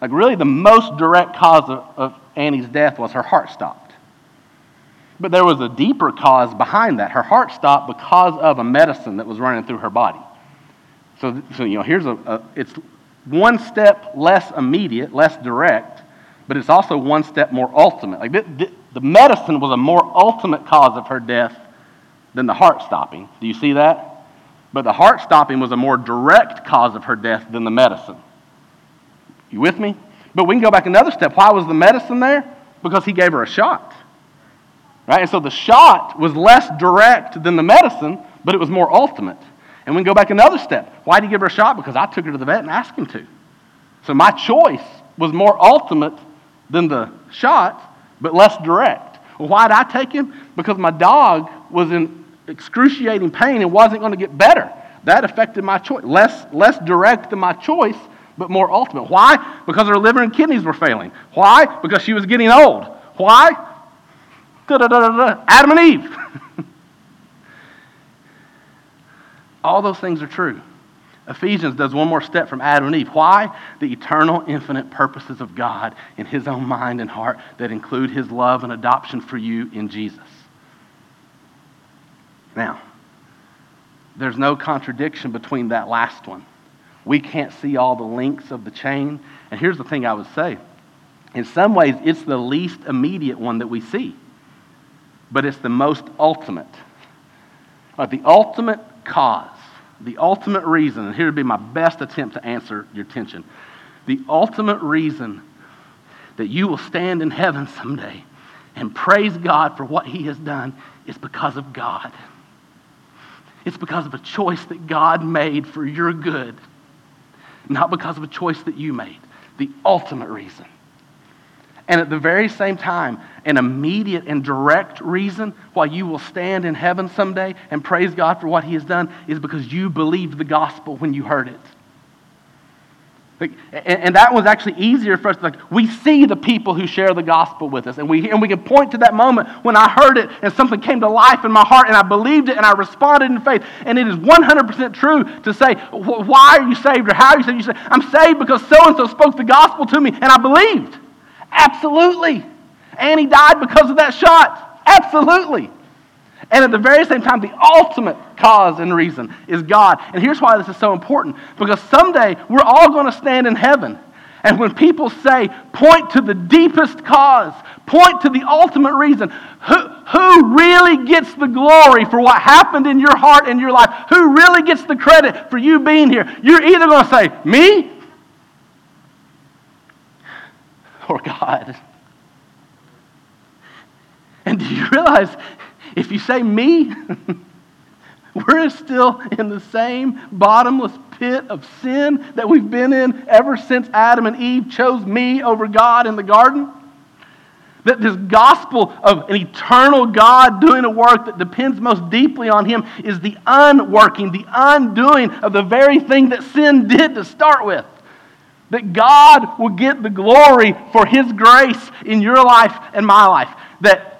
Like, really, the most direct cause of, of Annie's death was her heart stopped. But there was a deeper cause behind that. Her heart stopped because of a medicine that was running through her body. So, so you know, here's a, a it's one step less immediate, less direct, but it's also one step more ultimate. Like the, the, the medicine was a more ultimate cause of her death than the heart stopping. Do you see that? But the heart stopping was a more direct cause of her death than the medicine. You with me? But we can go back another step. Why was the medicine there? Because he gave her a shot. Right? And so the shot was less direct than the medicine, but it was more ultimate. And we can go back another step. Why did he give her a shot? Because I took her to the vet and asked him to. So my choice was more ultimate than the shot, but less direct. Why did I take him? Because my dog was in excruciating pain and wasn't going to get better. That affected my choice. Less, less direct than my choice, but more ultimate. Why? Because her liver and kidneys were failing. Why? Because she was getting old. Why? Da-da-da-da-da. Adam and Eve. All those things are true. Ephesians does one more step from Adam and Eve. Why? The eternal, infinite purposes of God in His own mind and heart that include His love and adoption for you in Jesus. Now, there's no contradiction between that last one. We can't see all the links of the chain. And here's the thing I would say in some ways, it's the least immediate one that we see but it's the most ultimate. The ultimate cause, the ultimate reason, and here would be my best attempt to answer your tension. The ultimate reason that you will stand in heaven someday and praise God for what He has done is because of God. It's because of a choice that God made for your good, not because of a choice that you made. The ultimate reason. And at the very same time, an immediate and direct reason why you will stand in heaven someday and praise God for what He has done is because you believed the gospel when you heard it. And that was actually easier for us. Like we see the people who share the gospel with us, and we and we can point to that moment when I heard it and something came to life in my heart, and I believed it and I responded in faith. And it is 100% true to say, "Why are you saved?" or "How are you saved?" You say, "I'm saved because so and so spoke the gospel to me, and I believed." Absolutely. And he died because of that shot. Absolutely. And at the very same time, the ultimate cause and reason is God. And here's why this is so important because someday we're all going to stand in heaven. And when people say, point to the deepest cause, point to the ultimate reason, who, who really gets the glory for what happened in your heart and your life? Who really gets the credit for you being here? You're either going to say, me or God. And do you realize if you say me, we're still in the same bottomless pit of sin that we've been in ever since Adam and Eve chose me over God in the garden? That this gospel of an eternal God doing a work that depends most deeply on Him is the unworking, the undoing of the very thing that sin did to start with. That God will get the glory for His grace in your life and my life. That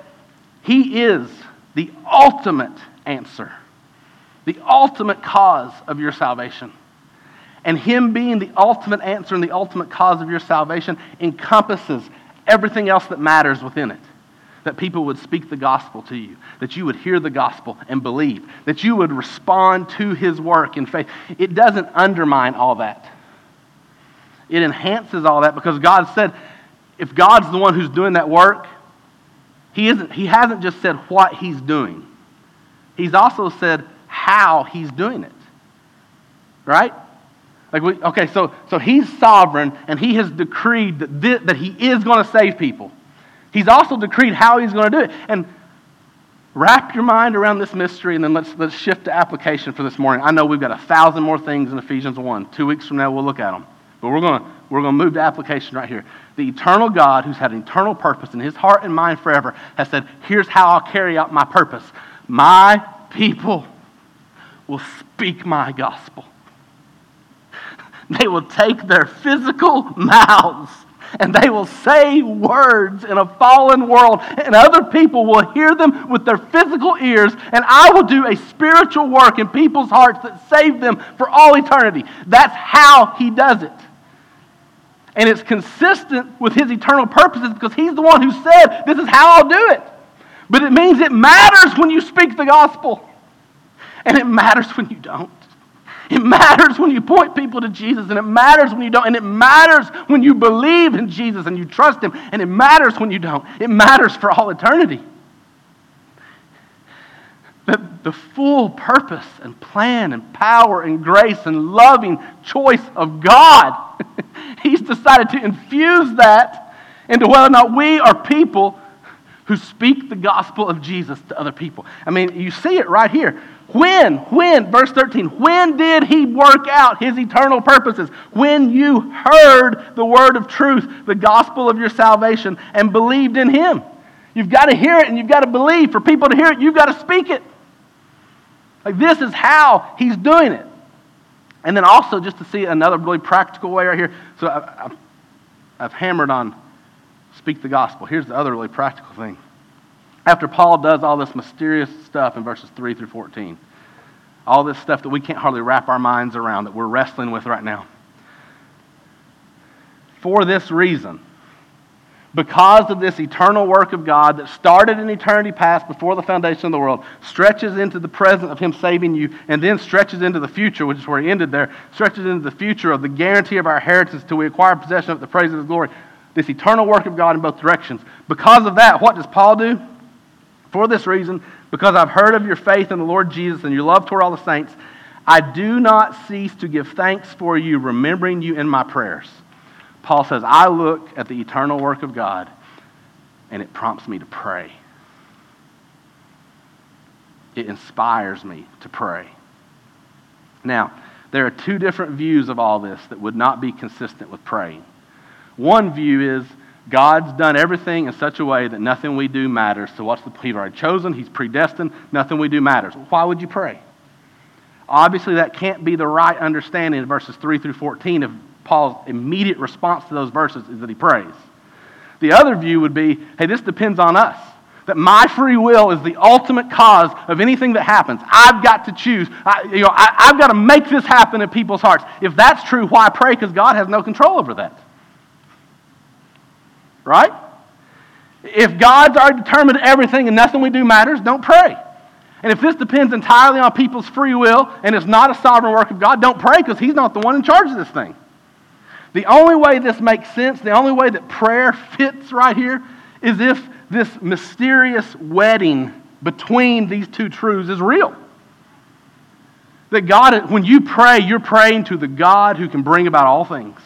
He is the ultimate answer, the ultimate cause of your salvation. And Him being the ultimate answer and the ultimate cause of your salvation encompasses everything else that matters within it. That people would speak the gospel to you, that you would hear the gospel and believe, that you would respond to His work in faith. It doesn't undermine all that, it enhances all that because God said, if God's the one who's doing that work, he, isn't, he hasn't just said what He's doing, He's also said how He's doing it. Right? Like we, okay, so, so he's sovereign and he has decreed that, this, that he is going to save people. He's also decreed how he's going to do it. And wrap your mind around this mystery and then let's, let's shift to application for this morning. I know we've got a thousand more things in Ephesians 1. Two weeks from now, we'll look at them. But we're going to, we're going to move to application right here. The eternal God, who's had an eternal purpose in his heart and mind forever, has said, Here's how I'll carry out my purpose. My people will speak my gospel. They will take their physical mouths and they will say words in a fallen world, and other people will hear them with their physical ears, and I will do a spiritual work in people's hearts that save them for all eternity. That's how he does it. And it's consistent with his eternal purposes because he's the one who said, This is how I'll do it. But it means it matters when you speak the gospel, and it matters when you don't. It matters when you point people to Jesus, and it matters when you don't. And it matters when you believe in Jesus and you trust Him, and it matters when you don't. It matters for all eternity. The, the full purpose and plan and power and grace and loving choice of God, He's decided to infuse that into whether or not we are people who speak the gospel of Jesus to other people. I mean, you see it right here. When, when, verse 13, when did he work out his eternal purposes? When you heard the word of truth, the gospel of your salvation, and believed in him. You've got to hear it and you've got to believe. For people to hear it, you've got to speak it. Like this is how he's doing it. And then also, just to see another really practical way right here. So I've, I've hammered on speak the gospel. Here's the other really practical thing after Paul does all this mysterious stuff in verses 3 through 14, all this stuff that we can't hardly wrap our minds around that we're wrestling with right now. For this reason, because of this eternal work of God that started in eternity past before the foundation of the world, stretches into the present of Him saving you, and then stretches into the future, which is where He ended there, stretches into the future of the guarantee of our inheritance till we acquire possession of the praise of His glory. This eternal work of God in both directions. Because of that, what does Paul do? For this reason, because I've heard of your faith in the Lord Jesus and your love toward all the saints, I do not cease to give thanks for you, remembering you in my prayers. Paul says, I look at the eternal work of God, and it prompts me to pray. It inspires me to pray. Now, there are two different views of all this that would not be consistent with praying. One view is God's done everything in such a way that nothing we do matters. So what's the He's already chosen, He's predestined, nothing we do matters. Why would you pray? Obviously, that can't be the right understanding of verses 3 through 14 if Paul's immediate response to those verses is that he prays. The other view would be hey, this depends on us. That my free will is the ultimate cause of anything that happens. I've got to choose. I, you know, I, I've got to make this happen in people's hearts. If that's true, why pray? Because God has no control over that. Right? If God's already determined everything and nothing we do matters, don't pray. And if this depends entirely on people's free will and it's not a sovereign work of God, don't pray because He's not the one in charge of this thing. The only way this makes sense, the only way that prayer fits right here, is if this mysterious wedding between these two truths is real. That God, when you pray, you're praying to the God who can bring about all things.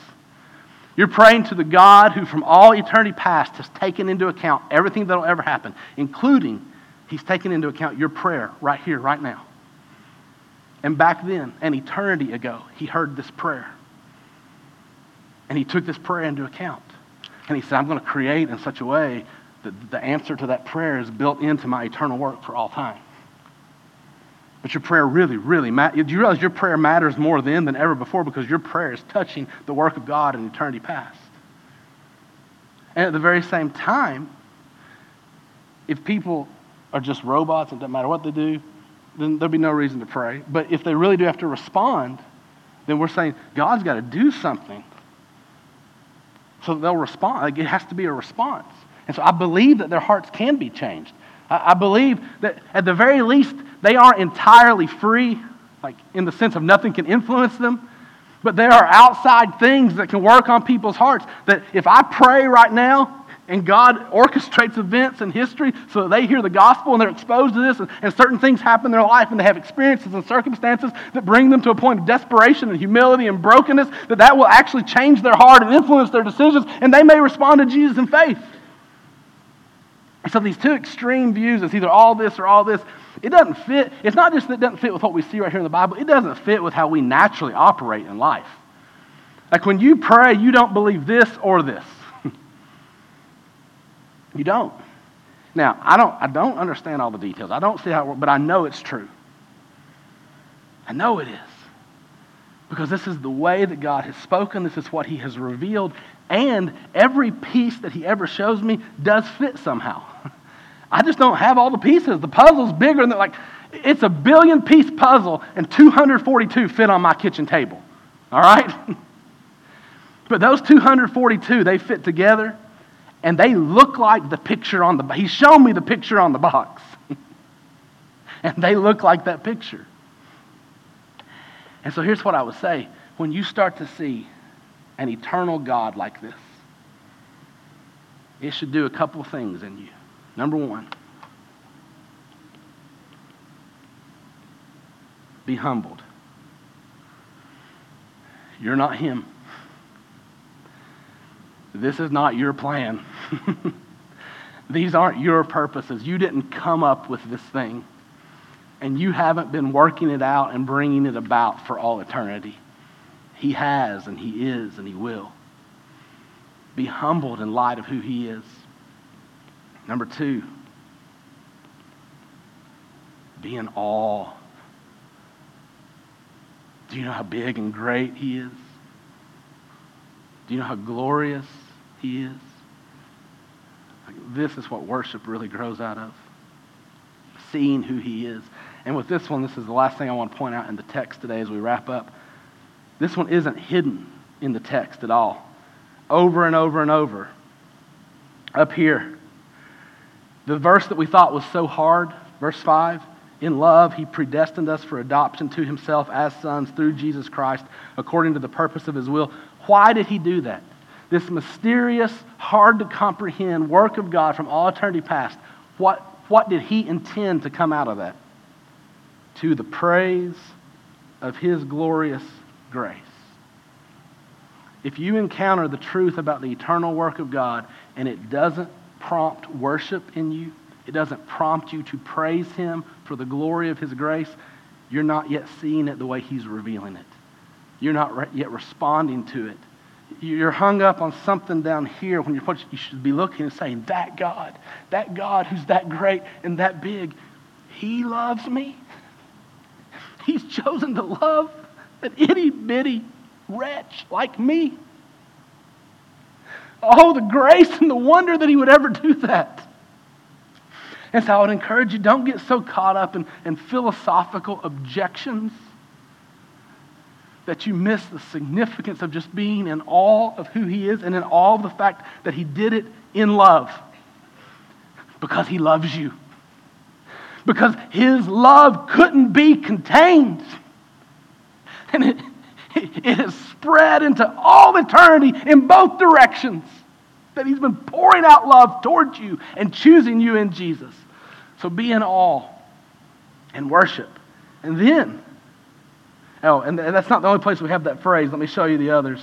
You're praying to the God who, from all eternity past, has taken into account everything that will ever happen, including He's taken into account your prayer right here, right now. And back then, an eternity ago, He heard this prayer. And He took this prayer into account. And He said, I'm going to create in such a way that the answer to that prayer is built into my eternal work for all time. But your prayer really, really matters. Do you realize your prayer matters more then than ever before because your prayer is touching the work of God in eternity past? And at the very same time, if people are just robots and doesn't matter what they do, then there'll be no reason to pray. But if they really do have to respond, then we're saying God's got to do something so they'll respond. Like it has to be a response. And so I believe that their hearts can be changed. I, I believe that at the very least, they aren't entirely free, like in the sense of nothing can influence them. But there are outside things that can work on people's hearts. That if I pray right now and God orchestrates events in history so that they hear the gospel and they're exposed to this, and, and, certain things happen in their life, and they have experiences and circumstances that bring them to a point of desperation and humility and brokenness, that that will actually change their heart and influence their decisions, and they may respond to Jesus in faith. So these two extreme views, it's either all this or all this, it doesn't fit. It's not just that it doesn't fit with what we see right here in the Bible, it doesn't fit with how we naturally operate in life. Like when you pray, you don't believe this or this. You don't. Now, I don't, I don't understand all the details. I don't see how it works, but I know it's true. I know it is. Because this is the way that God has spoken, this is what He has revealed, and every piece that He ever shows me does fit somehow. I just don't have all the pieces. The puzzle's bigger than, like, it's a billion piece puzzle, and 242 fit on my kitchen table. All right? but those 242, they fit together, and they look like the picture on the He's shown me the picture on the box. and they look like that picture. And so here's what I would say when you start to see an eternal God like this, it should do a couple things in you. Number one, be humbled. You're not Him. This is not your plan. These aren't your purposes. You didn't come up with this thing and you haven't been working it out and bringing it about for all eternity. He has, and He is, and He will. Be humbled in light of who He is. Number two, be in awe. Do you know how big and great He is? Do you know how glorious He is? This is what worship really grows out of seeing who He is. And with this one, this is the last thing I want to point out in the text today as we wrap up. This one isn't hidden in the text at all. Over and over and over. Up here, the verse that we thought was so hard, verse 5 In love, he predestined us for adoption to himself as sons through Jesus Christ, according to the purpose of his will. Why did he do that? This mysterious, hard to comprehend work of God from all eternity past. What, what did he intend to come out of that? to the praise of his glorious grace. If you encounter the truth about the eternal work of God and it doesn't prompt worship in you, it doesn't prompt you to praise him for the glory of his grace, you're not yet seeing it the way he's revealing it. You're not yet responding to it. You're hung up on something down here when you're, you should be looking and saying, That God, that God who's that great and that big, he loves me. He's chosen to love an itty bitty wretch like me. Oh, the grace and the wonder that he would ever do that. And so I would encourage you don't get so caught up in, in philosophical objections that you miss the significance of just being in awe of who he is and in awe of the fact that he did it in love because he loves you because his love couldn't be contained. And it, it has spread into all eternity in both directions. That He's been pouring out love towards you and choosing you in Jesus. So be in awe and worship. And then, oh, and that's not the only place we have that phrase. Let me show you the others.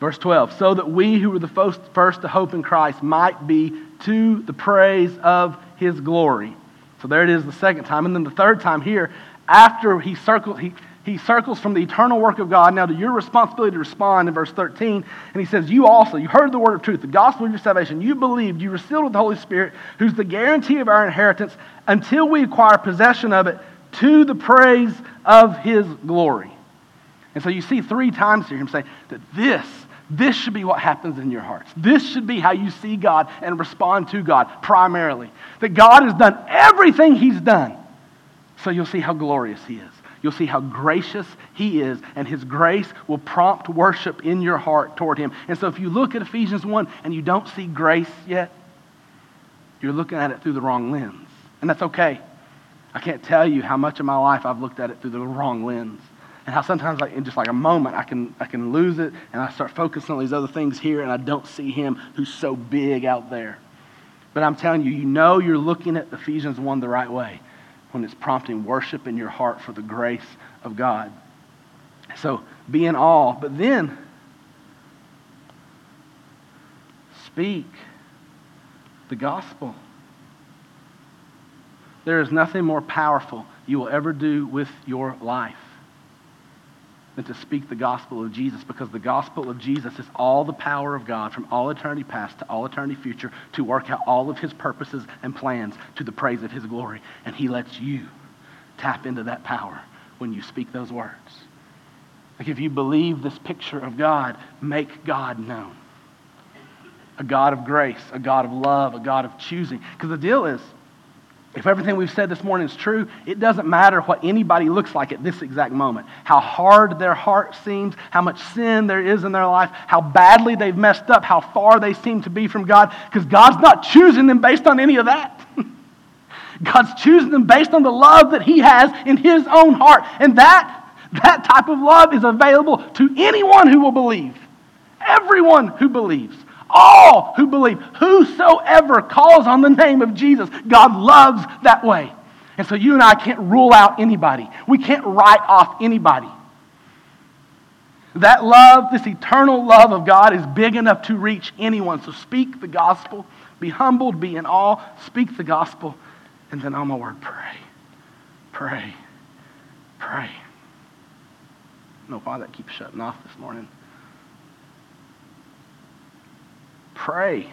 Verse 12, so that we who were the first, first to hope in Christ might be to the praise of his glory. So there it is the second time. And then the third time here, after he circled, he, he circles from the eternal work of God now to your responsibility to respond in verse 13. And he says, You also, you heard the word of truth, the gospel of your salvation. You believed, you were sealed with the Holy Spirit, who's the guarantee of our inheritance until we acquire possession of it to the praise of his glory. And so you see three times here him say that this this should be what happens in your hearts. This should be how you see God and respond to God primarily. That God has done everything He's done. So you'll see how glorious He is. You'll see how gracious He is, and His grace will prompt worship in your heart toward Him. And so if you look at Ephesians 1 and you don't see grace yet, you're looking at it through the wrong lens. And that's okay. I can't tell you how much of my life I've looked at it through the wrong lens and how sometimes like in just like a moment I can I can lose it and I start focusing on these other things here and I don't see him who's so big out there. But I'm telling you, you know you're looking at Ephesians 1 the right way when it's prompting worship in your heart for the grace of God. So be in awe, but then speak the gospel. There is nothing more powerful you will ever do with your life than to speak the gospel of Jesus because the gospel of Jesus is all the power of God from all eternity past to all eternity future to work out all of his purposes and plans to the praise of his glory. And he lets you tap into that power when you speak those words. Like if you believe this picture of God, make God known. A God of grace, a God of love, a God of choosing. Because the deal is, if everything we've said this morning is true, it doesn't matter what anybody looks like at this exact moment. How hard their heart seems, how much sin there is in their life, how badly they've messed up, how far they seem to be from God, because God's not choosing them based on any of that. God's choosing them based on the love that He has in His own heart. And that, that type of love is available to anyone who will believe. Everyone who believes. All who believe, whosoever calls on the name of Jesus, God loves that way. And so you and I can't rule out anybody. We can't write off anybody. That love, this eternal love of God, is big enough to reach anyone. So speak the gospel, be humbled, be in awe, speak the gospel, and then on my word, pray. Pray. Pray. Know why that keeps shutting off this morning. Pray.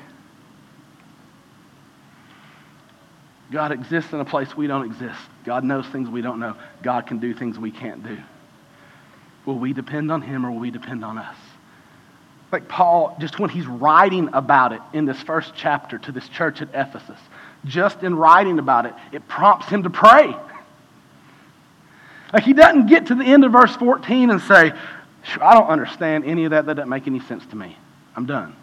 God exists in a place we don't exist. God knows things we don't know. God can do things we can't do. Will we depend on Him or will we depend on us? Like Paul, just when he's writing about it in this first chapter to this church at Ephesus, just in writing about it, it prompts him to pray. Like he doesn't get to the end of verse 14 and say, I don't understand any of that. That doesn't make any sense to me. I'm done.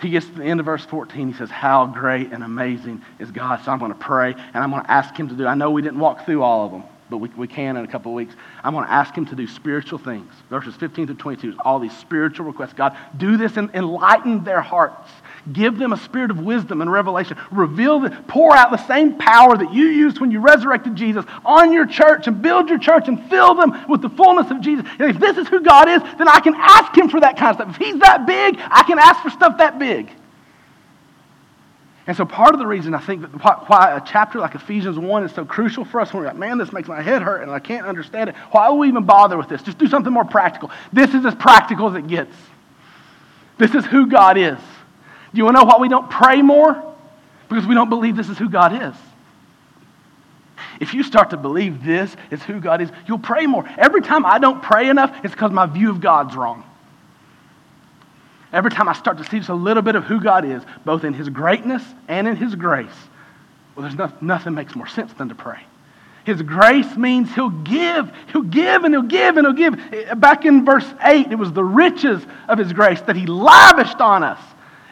He gets to the end of verse 14. He says, How great and amazing is God. So I'm going to pray and I'm going to ask him to do. I know we didn't walk through all of them, but we, we can in a couple of weeks. I'm going to ask him to do spiritual things. Verses 15 to 22 is all these spiritual requests. God, do this and enlighten their hearts Give them a spirit of wisdom and revelation. Reveal, the, pour out the same power that you used when you resurrected Jesus on your church and build your church and fill them with the fullness of Jesus. And if this is who God is, then I can ask Him for that kind of stuff. If He's that big, I can ask for stuff that big. And so, part of the reason I think that why a chapter like Ephesians 1 is so crucial for us when we're like, man, this makes my head hurt and I can't understand it. Why would we even bother with this? Just do something more practical. This is as practical as it gets. This is who God is. Do you want to know why we don't pray more? Because we don't believe this is who God is. If you start to believe this is who God is, you'll pray more. Every time I don't pray enough, it's because my view of God's wrong. Every time I start to see just a little bit of who God is, both in His greatness and in His grace, well, there's no, nothing makes more sense than to pray. His grace means He'll give, He'll give, and He'll give, and He'll give. Back in verse 8, it was the riches of His grace that He lavished on us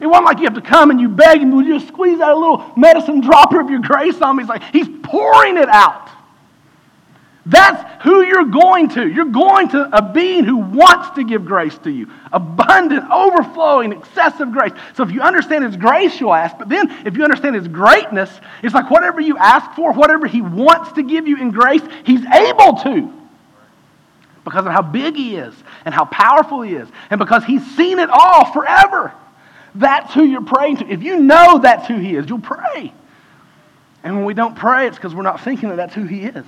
It wasn't like you have to come and you beg and you just squeeze out a little medicine dropper of your grace on me. He's like, He's pouring it out. That's who you're going to. You're going to a being who wants to give grace to you. Abundant, overflowing, excessive grace. So if you understand His grace, you'll ask. But then if you understand His greatness, it's like whatever you ask for, whatever He wants to give you in grace, He's able to. Because of how big He is and how powerful He is. And because He's seen it all forever. That's who you're praying to. If you know that's who He is, you'll pray. And when we don't pray, it's because we're not thinking that that's who He is.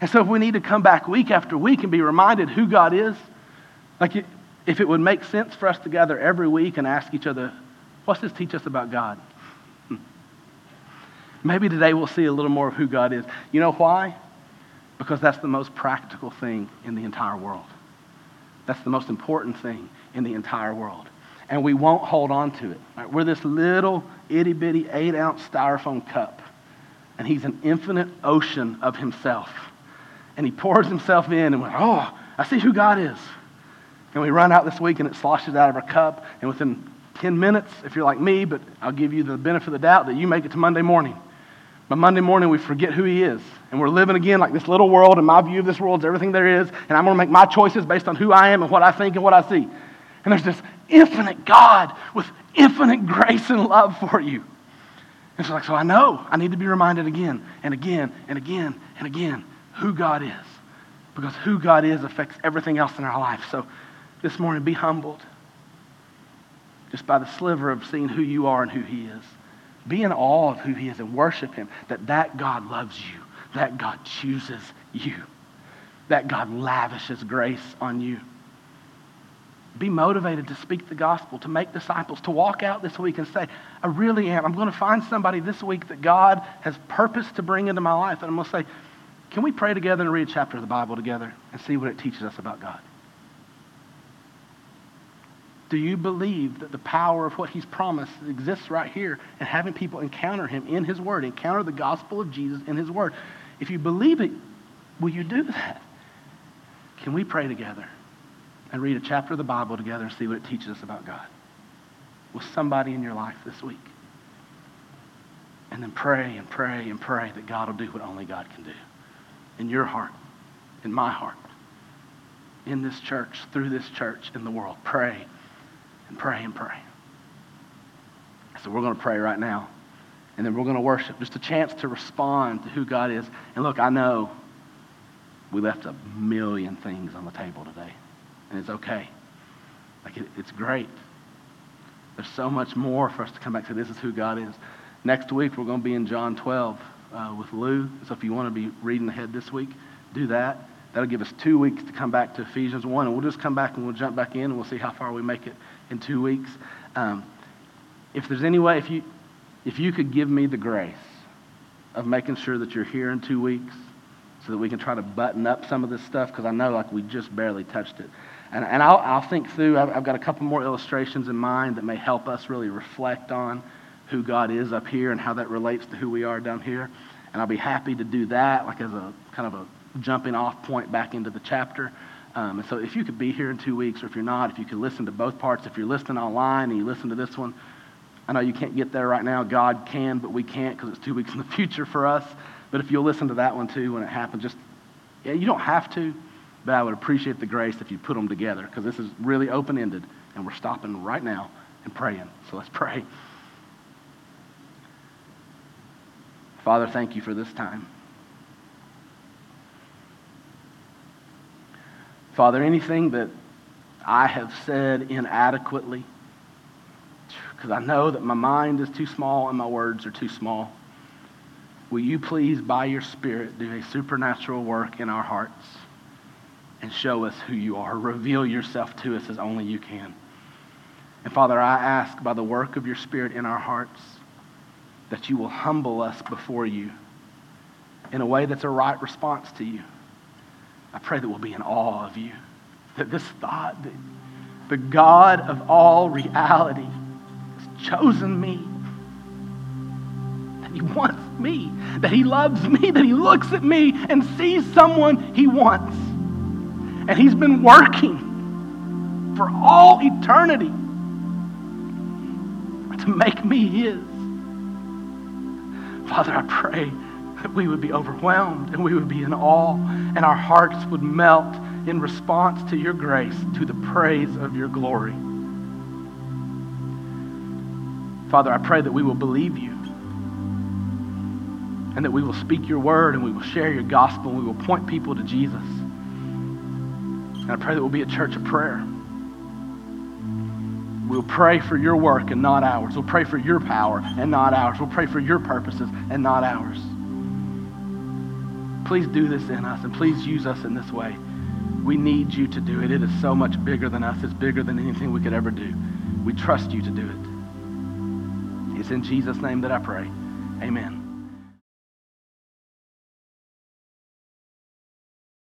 And so if we need to come back week after week and be reminded who God is, like if it would make sense for us to gather every week and ask each other, what's this teach us about God? Hmm. Maybe today we'll see a little more of who God is. You know why? Because that's the most practical thing in the entire world. That's the most important thing in the entire world. And we won't hold on to it. Right? We're this little itty bitty eight ounce styrofoam cup, and He's an infinite ocean of Himself and he pours himself in and we're, like, oh, I see who God is. And we run out this week and it sloshes out of our cup. And within 10 minutes, if you're like me, but I'll give you the benefit of the doubt that you make it to Monday morning. By Monday morning, we forget who he is. And we're living again like this little world, and my view of this world is everything there is. And I'm going to make my choices based on who I am and what I think and what I see. And there's this infinite God with infinite grace and love for you. And so, like, so I know I need to be reminded again and again and again and again who God is. Because who God is affects everything else in our life. So this morning, be humbled just by the sliver of seeing who you are and who He is. Be in awe of who He is and worship Him. That that God loves you. That God chooses you. That God lavishes grace on you. Be motivated to speak the gospel, to make disciples, to walk out this week and say, I really am. I'm going to find somebody this week that God has purposed to bring into my life. And I'm going to say, can we pray together and read a chapter of the Bible together and see what it teaches us about God? Do you believe that the power of what he's promised exists right here and having people encounter him in his word, encounter the gospel of Jesus in his word? If you believe it, will you do that? Can we pray together and read a chapter of the Bible together and see what it teaches us about God? With somebody in your life this week. And then pray and pray and pray that God will do what only God can do in your heart, in my heart, in this church, through this church, in the world. Pray and pray and pray. So we're going to pray right now. And then we're going to worship. Just a chance to respond to who God is. And look, I know we left a million things on the table today. And it's okay. Like, it, it's great. There's so much more for us to come back to. This is who God is. Next week, we're going to be in John 12 uh, with Lou. So if you want to be reading ahead this week, do that. That'll give us two weeks to come back to Ephesians 1, and we'll just come back and we'll jump back in, and we'll see how far we make it in two weeks. Um, if there's any way, if you, if you could give me the grace of making sure that you're here in two weeks so that we can try to button up some of this stuff, because I know like we just barely touched it. And, and I'll, I'll think through, I've, I've got a couple more illustrations in mind that may help us really reflect on who God is up here and how that relates to who we are down here. And I'll be happy to do that, like as a kind of a jumping off point back into the chapter. Um, and so if you could be here in two weeks, or if you're not, if you could listen to both parts, if you're listening online and you listen to this one, I know you can't get there right now. God can, but we can't because it's two weeks in the future for us. But if you'll listen to that one too when it happens, just, yeah, you don't have to, but I would appreciate the grace if you put them together because this is really open ended and we're stopping right now and praying. So let's pray. Father, thank you for this time. Father, anything that I have said inadequately, because I know that my mind is too small and my words are too small, will you please, by your Spirit, do a supernatural work in our hearts and show us who you are? Reveal yourself to us as only you can. And Father, I ask by the work of your Spirit in our hearts, that you will humble us before you in a way that's a right response to you. I pray that we'll be in awe of you. That this thought that the God of all reality has chosen me. That he wants me. That he loves me. That he looks at me and sees someone he wants. And he's been working for all eternity to make me His. Father, I pray that we would be overwhelmed and we would be in awe and our hearts would melt in response to your grace, to the praise of your glory. Father, I pray that we will believe you and that we will speak your word and we will share your gospel and we will point people to Jesus. And I pray that we'll be a church of prayer. We'll pray for your work and not ours. We'll pray for your power and not ours. We'll pray for your purposes and not ours. Please do this in us and please use us in this way. We need you to do it. It is so much bigger than us, it's bigger than anything we could ever do. We trust you to do it. It's in Jesus' name that I pray. Amen.